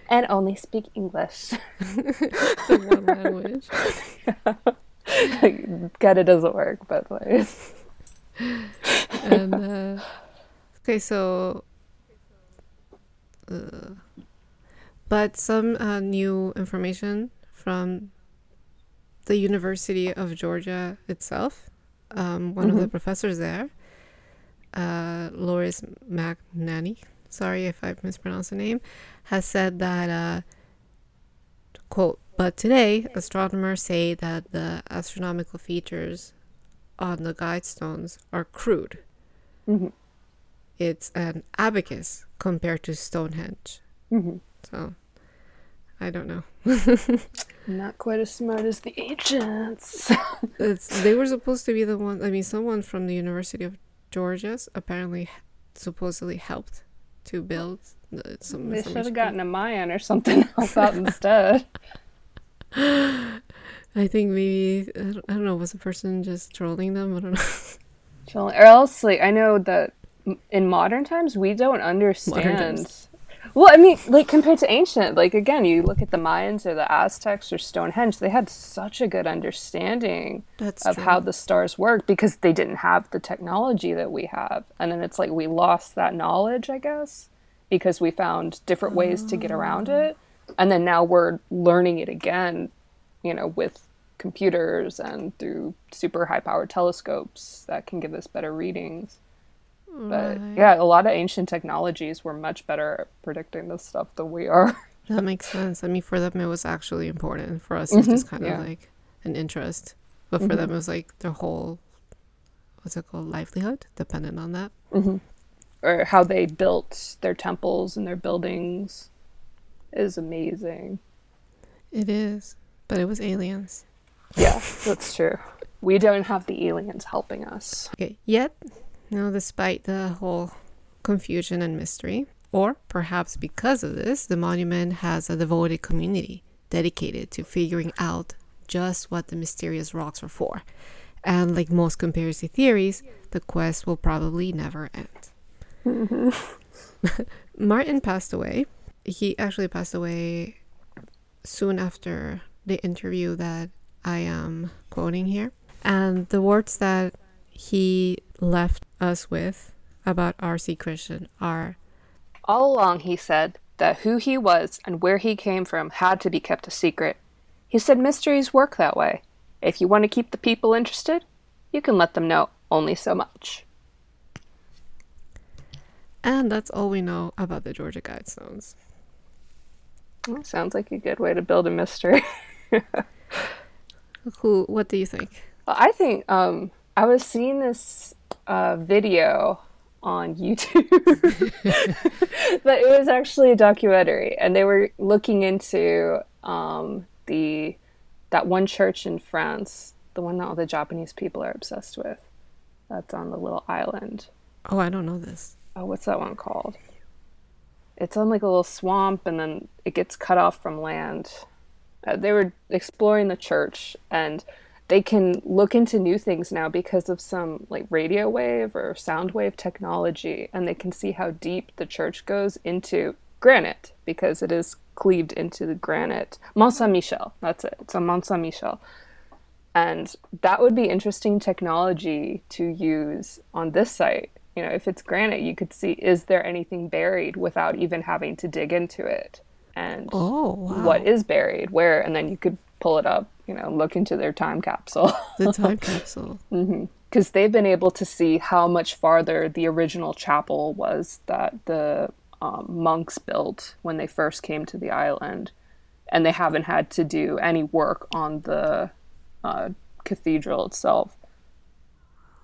and only speak English. the one language. Get it doesn't work both ways. and uh, okay, so, uh, but some uh, new information from the University of Georgia itself. Um, one of the professors there, uh, Loris Magnani, sorry if I mispronounced the name, has said that, uh, quote, but today astronomers say that the astronomical features on the guidestones are crude. Mhm. It's an abacus compared to Stonehenge. Mhm. So, I don't know. Not quite as smart as the ancients. It's, they were supposed to be the one. I mean, someone from the University of Georgia's apparently supposedly helped to build the, some. they should have gotten a Mayan or something else out instead. I think maybe I don't, I don't know. Was the person just trolling them? I don't know. Chill- Or else, like, I know that in modern times, we don't understand. Well, I mean, like, compared to ancient, like, again, you look at the Mayans or the Aztecs or Stonehenge, they had such a good understanding That's of true. how the stars work because they didn't have the technology that we have. And then it's like we lost that knowledge, I guess, because we found different ways to get around ah. it. And then now we're learning it again, you know, with computers and through super high powered telescopes that can give us better readings. But Right. yeah, a lot of ancient technologies were much better at predicting this stuff than we are. That makes sense. I mean, for them, it was actually important. For us, it's mm-hmm. just kind yeah. of like an interest. But for mm-hmm. them, it was like their whole, what's it called, livelihood dependent on that. Mm-hmm. or how they built their temples and their buildings is amazing. It is. But it was aliens. Yeah, that's true. We don't have the aliens helping us. Okay, yet, no, despite the whole confusion and mystery, or perhaps because of this, the monument has a devoted community dedicated to figuring out just what the mysterious rocks are for. And like most conspiracy theories, the quest will probably never end. Martin passed away. He actually passed away soon after the interview that I am quoting here. And the words that he left us with about R.C. Christian are All along, he said that who he was and where he came from had to be kept a secret. He said mysteries work that way. If you want to keep the people interested, you can let them know only so much. And that's all we know about the Georgia Guidestones. Well, sounds like a good way to build a mystery. Who? What do you think? Well, I think um, I was seeing this uh, video on YouTube, but it was actually a documentary, and they were looking into um, the that one church in France, the one that all the Japanese people are obsessed with. That's on the little island. Oh, I don't know this. Oh, what's that one called? It's on like a little swamp, and then it gets cut off from land. Uh, they were exploring the church, and they can look into new things now because of some like radio wave or sound wave technology, and they can see how deep the church goes into granite because it is cleaved into the granite. Mont Saint Michel, that's it. It's a Mont Saint Michel. And that would be interesting technology to use on this site. You know, if it's granite, you could see is there anything buried without even having to dig into it? And Oh, wow. what is buried where? And then you could pull it up, you know, look into their time capsule. the time capsule? Because they've been able to see how much farther the original chapel was that the um, monks built when they first came to the island. And they haven't had to do any work on the uh, cathedral itself.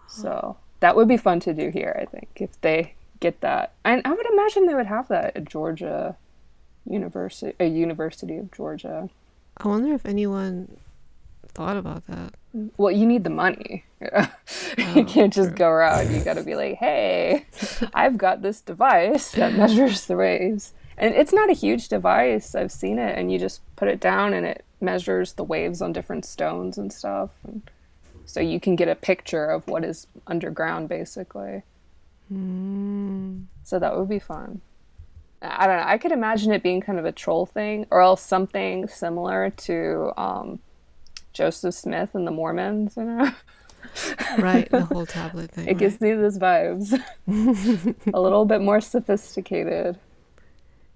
So that would be fun to do here, I think, if they get that. And I would imagine they would have that at Georgia University, a University of Georgia. I wonder if anyone thought about that. Well, you need the money. you oh, can't just go around. You got to be like, hey, I've got this device that measures the waves. And it's not a huge device. I've seen it, and you just put it down and it measures the waves on different stones and stuff. And so you can get a picture of what is underground, basically. Hmm. So that would be fun. I don't know. I could imagine it being kind of a troll thing, or else something similar to um, Joseph Smith and the Mormons. You know, Right, the whole tablet thing. it gives me those vibes. a little bit more sophisticated,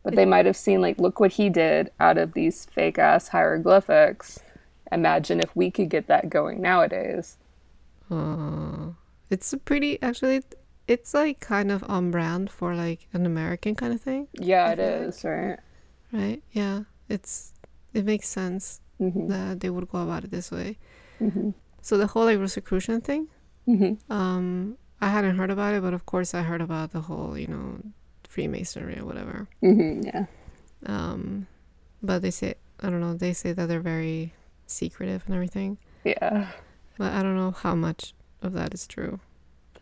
but they might have seen like, look what he did out of these fake ass hieroglyphics. Imagine if we could get that going nowadays. Uh, it's a pretty actually. It's like kind of on brand for like an American kind of thing, Yeah, it like- right. right? Yeah, it's it makes sense hmm that they would go about it this way. hmm So the whole like Rosicrucian thing, hmm um, I hadn't heard about it, but of course I heard about the whole you know Freemasonry or whatever. hmm Yeah. Um, but they say I don't know. They say that they're very secretive and everything, Yeah. but I don't know how much of that is true.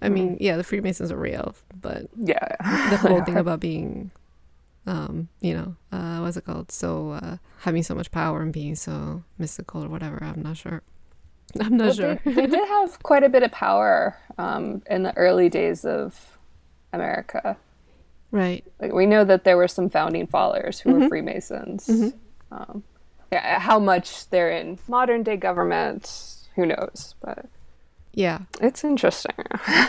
I mean, yeah, the Freemasons are real, but Yeah. the whole thing about being um you know uh what's it called so uh having so much power and being so mystical or whatever i'm not sure i'm not Well, sure They, they did have quite a bit of power um, in the early days of America. right Like we know that there were some founding fathers who Mm-hmm. were Freemasons. Um, yeah, how much they're in modern day government, who knows? But yeah. It's interesting.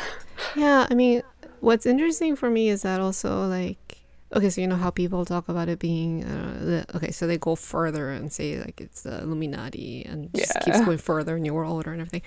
yeah i mean what's interesting for me is that also like okay so you know how people talk about it being uh, the, okay so they go further and say like it's the illuminati and just keeps going further and new world order and everything.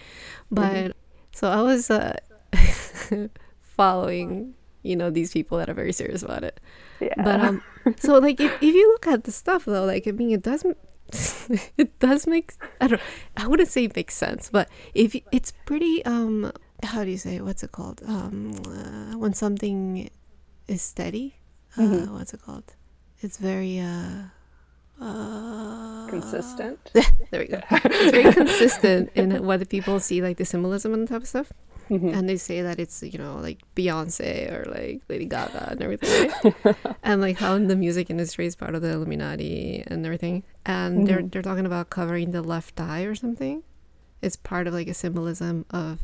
But so i was uh following you know these people that are very serious about it. Yeah. But um, so like if, if you look at the stuff though, like I mean, it does m- it does make I don't I wouldn't say it makes sense, but if it's pretty um how do you say it? what's it called um uh, when something is steady uh, what's it called? It's very uh uh Consistent. there we go. It's very consistent in what the people see, like the symbolism and type of stuff. Mhm. And they say that it's, you know, like Beyonce or like Lady Gaga and everything. Right? and like how the music industry is part of the Illuminati and everything. And they're they're talking about covering the left eye or something. It's part of like a symbolism of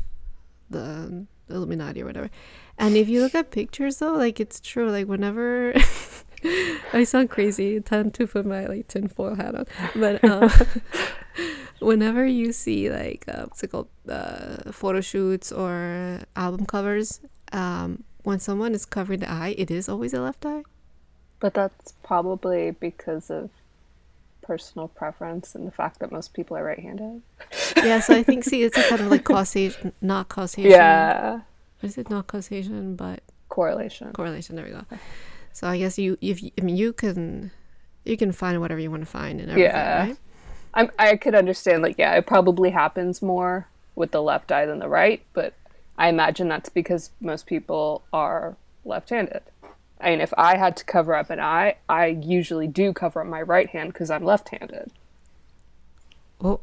the Illuminati or whatever. And if you look at pictures though, like it's true. Like whenever I sound crazy, time to put my like tinfoil hat on. But um, whenever you see like uh, what's it called, uh, photo shoots or album covers, um, when someone is covering the eye, it is always a left eye. But that's probably because of personal preference and the fact that most people are right-handed. yeah, so I think see it's a kind of like causation, not causation. Yeah, Is it not causation, but correlation. correlation? There we go. So I guess you, if I mean, you can, you can find whatever you want to find and everything, Yeah. right? I'm, I could understand, like, yeah, it probably happens more with the left eye than the right, but I imagine that's because most people are left-handed. I mean, if I had to cover up an eye, I usually do cover up my right hand because I'm left-handed. Oh,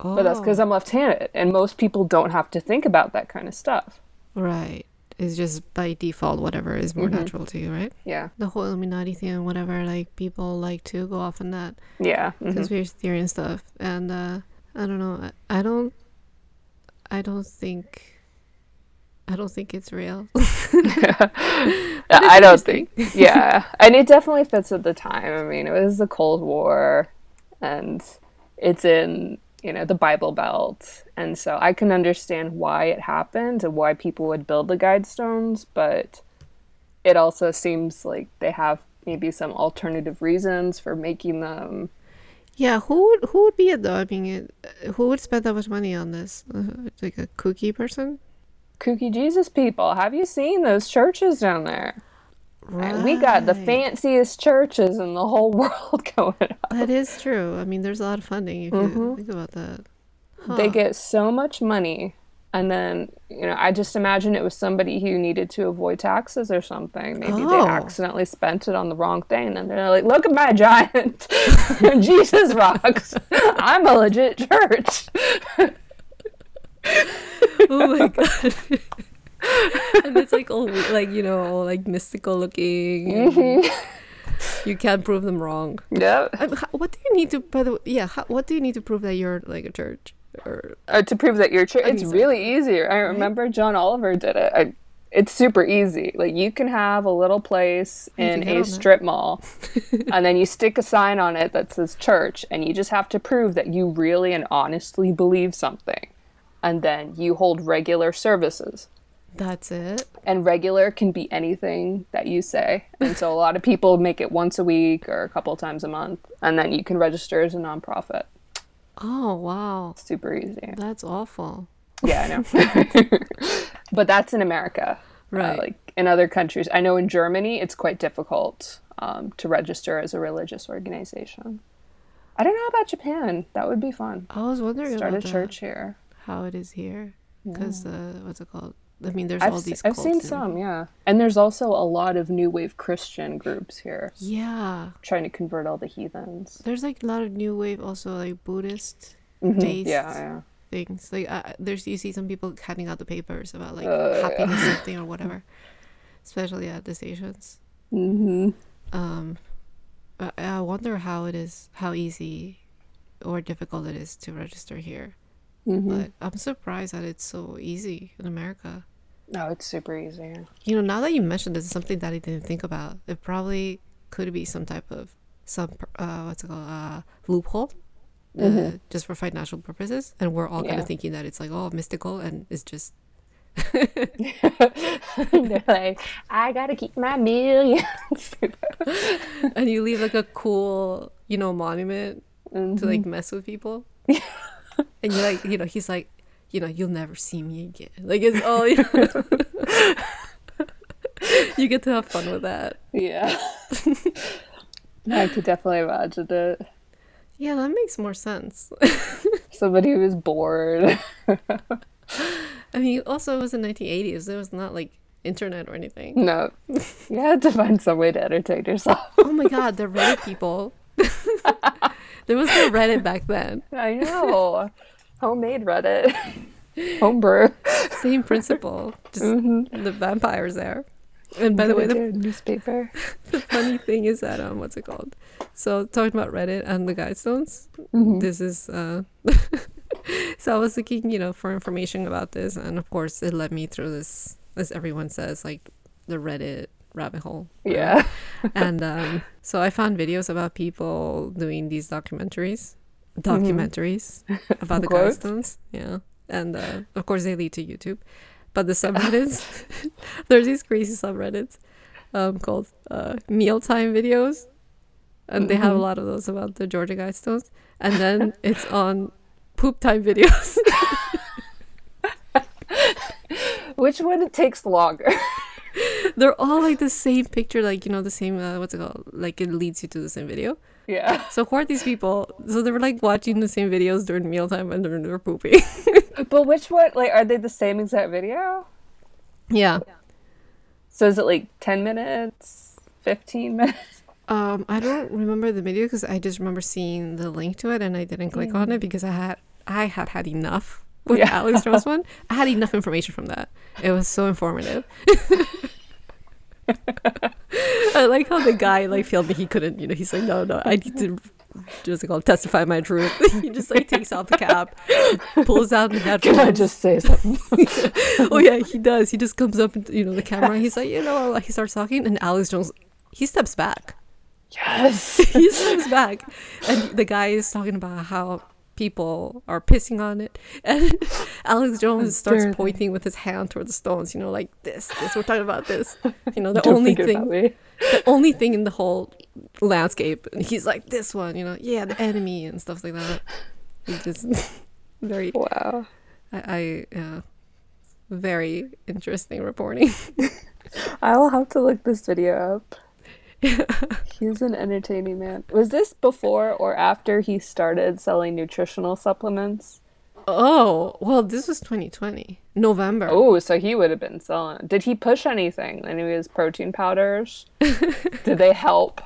oh, But that's because I'm left-handed, and most people don't have to think about that kind of stuff. Oh. right. It's just by default whatever is more Mm-hmm. natural to you, right? Yeah, The whole Illuminati thing and whatever, like people like to go off on that yeah, mhm. conspiracy theory and stuff. And uh, I don't know. I, I don't. I don't think. I don't think it's real. I don't think. Yeah, and it definitely fits at the time. I mean, it was the Cold War, and it's in you know the Bible Belt, and so I can understand why it happened and why people would build the guide stones, but it also seems like they have maybe some alternative reasons for making them. yeah, who would who would be it though? I mean, it, who would spend that much money on this? Uh, like a kooky person? Kooky Jesus people, have you seen those churches down there? And we got the fanciest churches in the whole world going up. That is true. I mean, there's a lot of funding if you think about that. They get so much money, and then you know, I just imagine it was somebody who needed to avoid taxes or something. Maybe they Oh. accidentally spent it on the wrong thing, and then they're like, "Look at my giant Jesus rocks! I'm a legit church." oh my god. and it's like all like you know like mystical looking. and mm-hmm. You can't prove them wrong. Ho- what do you need to? By the way, yeah. How, what do you need to prove that you're like a church? Or Or to prove that you're true. it's really easy. I remember John Oliver did it. I, it's super easy. Like you can have a little place You can in get a on that. strip mall, and then you stick a sign on it that says church, and you just have to prove that you really and honestly believe something, and then you hold regular services. that's it. And regular can be anything that you say. And so a lot of people make it once a week or a couple times a month, and then you can register as a nonprofit. Oh wow, Super easy. that's awful. Yeah, I know. but that's in America. Uh, Right. like in other countries. I know in Germany it's quite difficult um, to register as a religious organization. I don't know about Japan. That would be fun. I was wondering Start a church here. how it is here, because uh, what's it called? I mean, there's all I've, se- these. I've seen and some, yeah. And there's also a lot of new wave Christian groups here Yeah, trying to convert all the heathens. there's like a lot of new wave, also like Buddhist Mhm. based Yeah, yeah. things. Like uh, there's you see some people handing out the papers about like Uh, happiness something or whatever, especially at the stations. hmm Um, I wonder how it is, how easy or difficult it is to register here. Hmm But I'm surprised that it's so easy in America. No, it's super easy. You know, now that you mentioned this, it's something that I didn't think about. It probably could be some type of some uh, what's it called uh, loophole, uh, just for financial purposes, and we're all kind of thinking that it's like oh mystical and it's just They're like, I gotta keep my millions. and you leave like a cool you know monument to like mess with people, and you're like you know he's like you know you'll never see me again. Like it's all you, know. you get to have fun with that. Yeah. I could definitely imagine it. Yeah, that makes more sense. Somebody who was bored. I mean, also it was in the 1980s. There was not like internet or anything. no. You had to find some way to entertain yourself. Oh my god, the Reddit people. There was no Reddit back then. I know. Homemade Reddit. Homebrew. Same principle. Just Mm-hmm. the vampires there. And by the way, the newspaper. the funny thing is that um what's it called so talking about reddit and the guidestones Mm-hmm. this is uh so i was looking you know for information about this and of course it led me through this as everyone says like the reddit rabbit hole Yeah. and um so i found videos about people doing these documentaries documentaries about the Quotes. yeah and uh, of course they lead to youtube but the subreddits there's these crazy subreddits um, called uh, mealtime videos and they have a lot of those about the Georgia Guidestones. And then it's on poop time videos. Which one takes longer? They're all like the same picture, like you know, the same uh, what's it called? Like it leads you to the same video. yeah. So who are these people? So they were like watching the same videos during mealtime and they're, they're pooping. But which one? Like, are they the same exact video? yeah. So is it like 10 minutes? 15 minutes? Um, I don't remember the video because I just remember seeing the link to it and I didn't click on it because I had I had had enough with Yeah. Alex Jones one. I had enough information from that. It was so informative. I like how the guy like felt that he couldn't. You know, he's like, no, no, I need to just like testify my truth. he just like takes off the cap, pulls out the headphones. Can I just say something? oh yeah, he does. He just comes up, you know, the camera. And he's like, you know, he starts talking, and Alex Jones, he steps back. yes. he steps back, and the guy is talking about how people are pissing on it, and Alex Jones starts pointing with his hand toward the stones. You know, like this, this. We're talking about this. You know, the only thing, the only thing in the whole landscape. And he's like, this one. You know, yeah, the enemy and stuff like that. He just very. Wow. I, I yeah, very interesting reporting. I will have to look this video up. He's an entertaining man. Was this before or after he started selling nutritional supplements? Oh, well, this was 2020, November. Oh, so he would have been selling. Did he push anything? Any of his protein powders? Did they help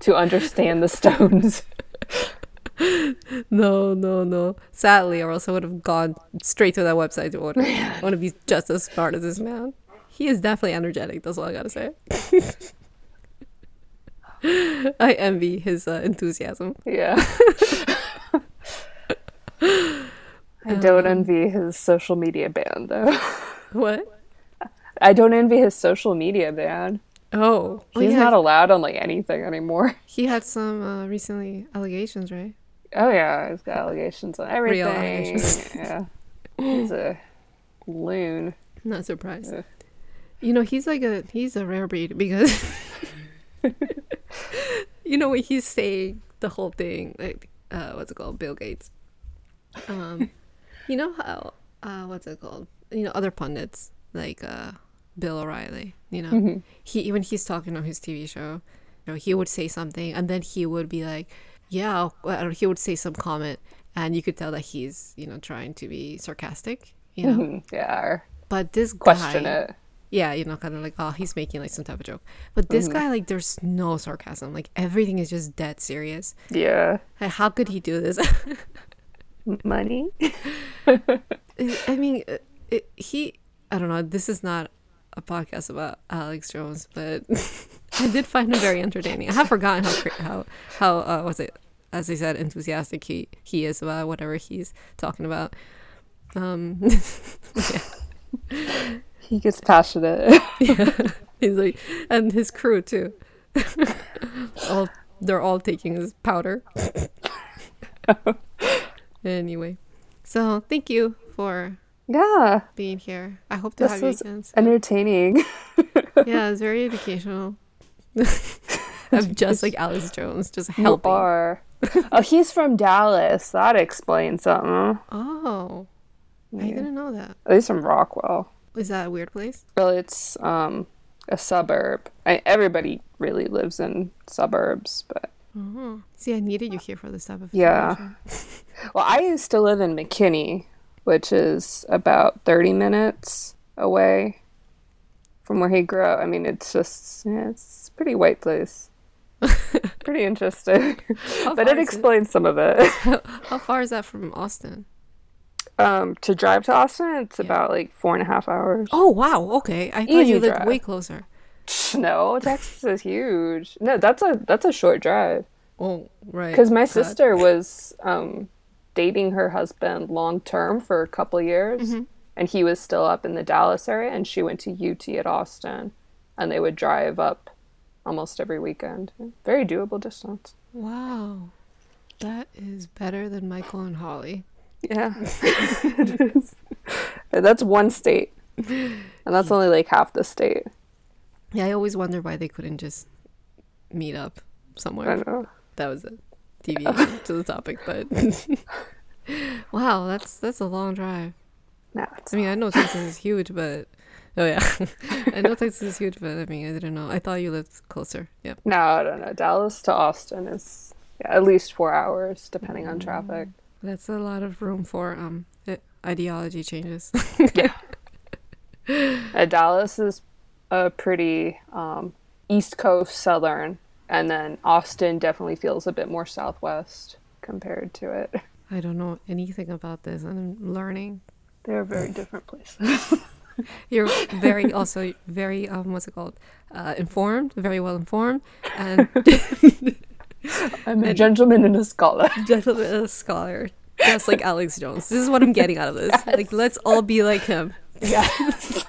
to understand the stones? No, no, no. Sadly, or else I would have gone straight to that website to order. I want to be just as smart as this man. He is definitely energetic. That's all I gotta say. I envy his uh, enthusiasm. Yeah. I don't envy his social media ban, though. What? I don't envy his social media ban. Oh, oh, He's yeah. not allowed on like anything anymore. He had some uh, recently allegations, right? Oh yeah, he's got allegations on everything. Real allegations. yeah, he's a loon. Not surprised. Yeah. You know, he's like a he's a rare breed because you know when he's saying the whole thing, like uh, what's it called, Bill Gates. Um, you know how uh, what's it called? You know, other pundits like uh, Bill O'Reilly. You know, he when he's talking on his TV show, you know, he would say something and then he would be like, "Yeah," or he would say some comment, and you could tell that he's you know trying to be sarcastic. You know, Mhm, Yeah, but this question guy, it. Yeah, you know, kind of like, oh, he's making like some type of joke. But this guy, like, there's no sarcasm. Like, everything is just dead serious. Yeah, Like, how could he do this? money. I mean, uh, it, he, I don't know. This is not a podcast about Alex Jones, but I did find him very entertaining. I have forgotten how, how, how, uh, what's it, as I said, enthusiastic he, he is about whatever he's talking about. Um, He gets passionate. yeah. He's like, and his crew too. all they're all taking his powder. anyway, so thank you for yeah, being here. I hope to This have you was again. soon. entertaining. yeah, it's very educational. I'm just like Alex Jones, just You helping. are. oh, he's from Dallas. That explains something. Oh, I didn't know that. Oh, he's from Rockwall. Is that a weird place? Well, it's um a suburb. I, everybody really lives in suburbs, but Oh, see, I needed you here for this type of Yeah. well, I used to live in McKinney, which is about thirty minutes away from where he grew up. I mean, it's just yeah, it's a pretty white place. pretty interesting, but it explains some of it. How far is that from Austin? Um, to drive to Austin, it's about like four and a half hours. Oh wow, okay. I thought Easy you lived drive. way closer. No, Texas is huge. No, that's a that's a short drive. Oh right. Because my God. sister was um, dating her husband long term for a couple years, Mm-hmm. and he was still up in the Dallas area, and she went to UT at Austin, and they would drive up almost every weekend. Very doable distance. Wow, that is better than Michael and Holly. Yeah, it is. That's one state, and that's only like half the state. Yeah, I always wonder why they couldn't just meet up somewhere. I know. That was a deviation to the topic, but wow, that's that's a long drive. No, I mean, I know Texas is huge, but oh yeah, I know Texas is huge, but I mean, I didn't know. I thought you lived closer. Yeah. no, I don't know. Dallas to Austin is yeah, at least four hours, depending on mm. traffic. That's a lot of room for um ideology changes. Uh, Dallas is a pretty um, East Coast Southern, and then Austin definitely feels a bit more Southwest compared to it. I don't know anything about this, and I'm learning. They're very different places. You're very also very um what's it called? Uh, informed, very well informed, and I'm a gentleman and a scholar. Gentleman and a scholar, just like Alex Jones. This is what I'm getting out of this. Like, let's all be like him. Yes.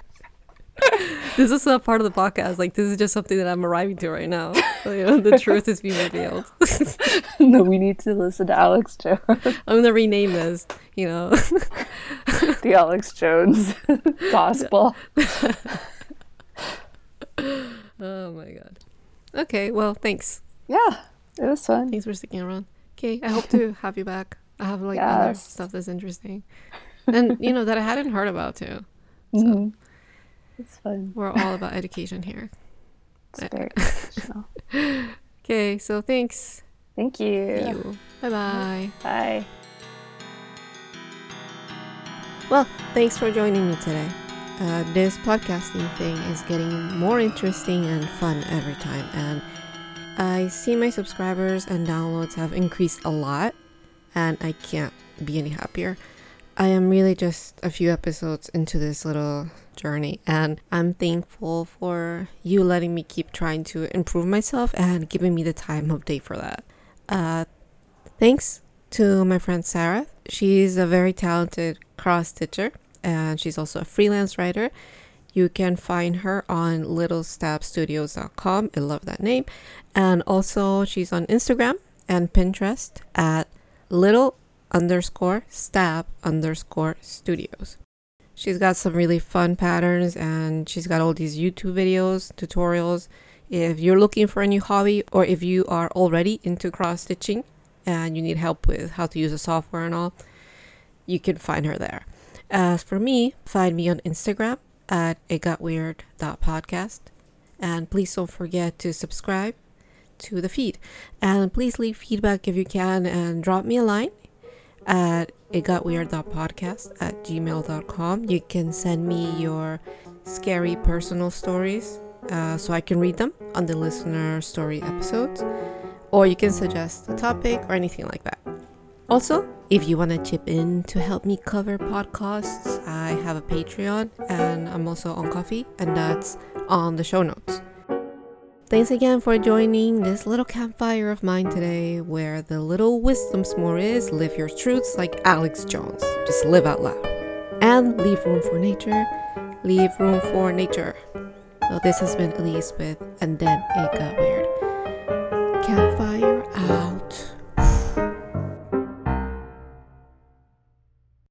This is not part of the podcast. Like, this is just something that I'm arriving to right now. So, you know, the truth is being revealed. no, we need to listen to Alex Jones. I'm gonna rename this. You know, the Alex Jones gospel. oh my god. Okay, well, thanks. Yeah, it was fun. Thanks for sticking around. Okay, I hope to have you back. I have like other stuff that's interesting, and you know that I hadn't heard about too. Mhm. It's fun. We're all about education here. It's very educational. Okay, so thanks. Thank you. You. Bye bye. Bye. Well, thanks for joining me today. Uh, this podcasting thing is getting more interesting and fun every time, and I see my subscribers and downloads have increased a lot, and I can't be any happier. I am really just a few episodes into this little journey, and I'm thankful for you letting me keep trying to improve myself and giving me the time of day for that. Uh, thanks to my friend Sarah. She's a very talented cross stitcher and she's also a freelance writer. You can find her on littlestabstudios.com. I love that name. And also, she's on Instagram and Pinterest at little underscore stab underscore studios. She's got some really fun patterns and she's got all these YouTube videos, tutorials. If you're looking for a new hobby or if you are already into cross stitching and you need help with how to use the software and all, you can find her there. As for me, find me on Instagram at itgotweird.podcast. And please don't forget to subscribe to the feed. And please leave feedback if you can and drop me a line at itgotweird.podcast at gmail.com. You can send me your scary personal stories uh, so I can read them on the listener story episodes. Or you can suggest a topic or anything like that. Also, if you want to chip in to help me cover podcasts, I have a Patreon and I'm also on Ko-fi, and that's on the show notes. Thanks again for joining this little campfire of mine today, where the little wisdom s'more is live your truths like Alex Jones. Just live out loud. And leave room for nature. Leave room for nature. Well, this has been Elise with And Then It Got Weird. Campfire out.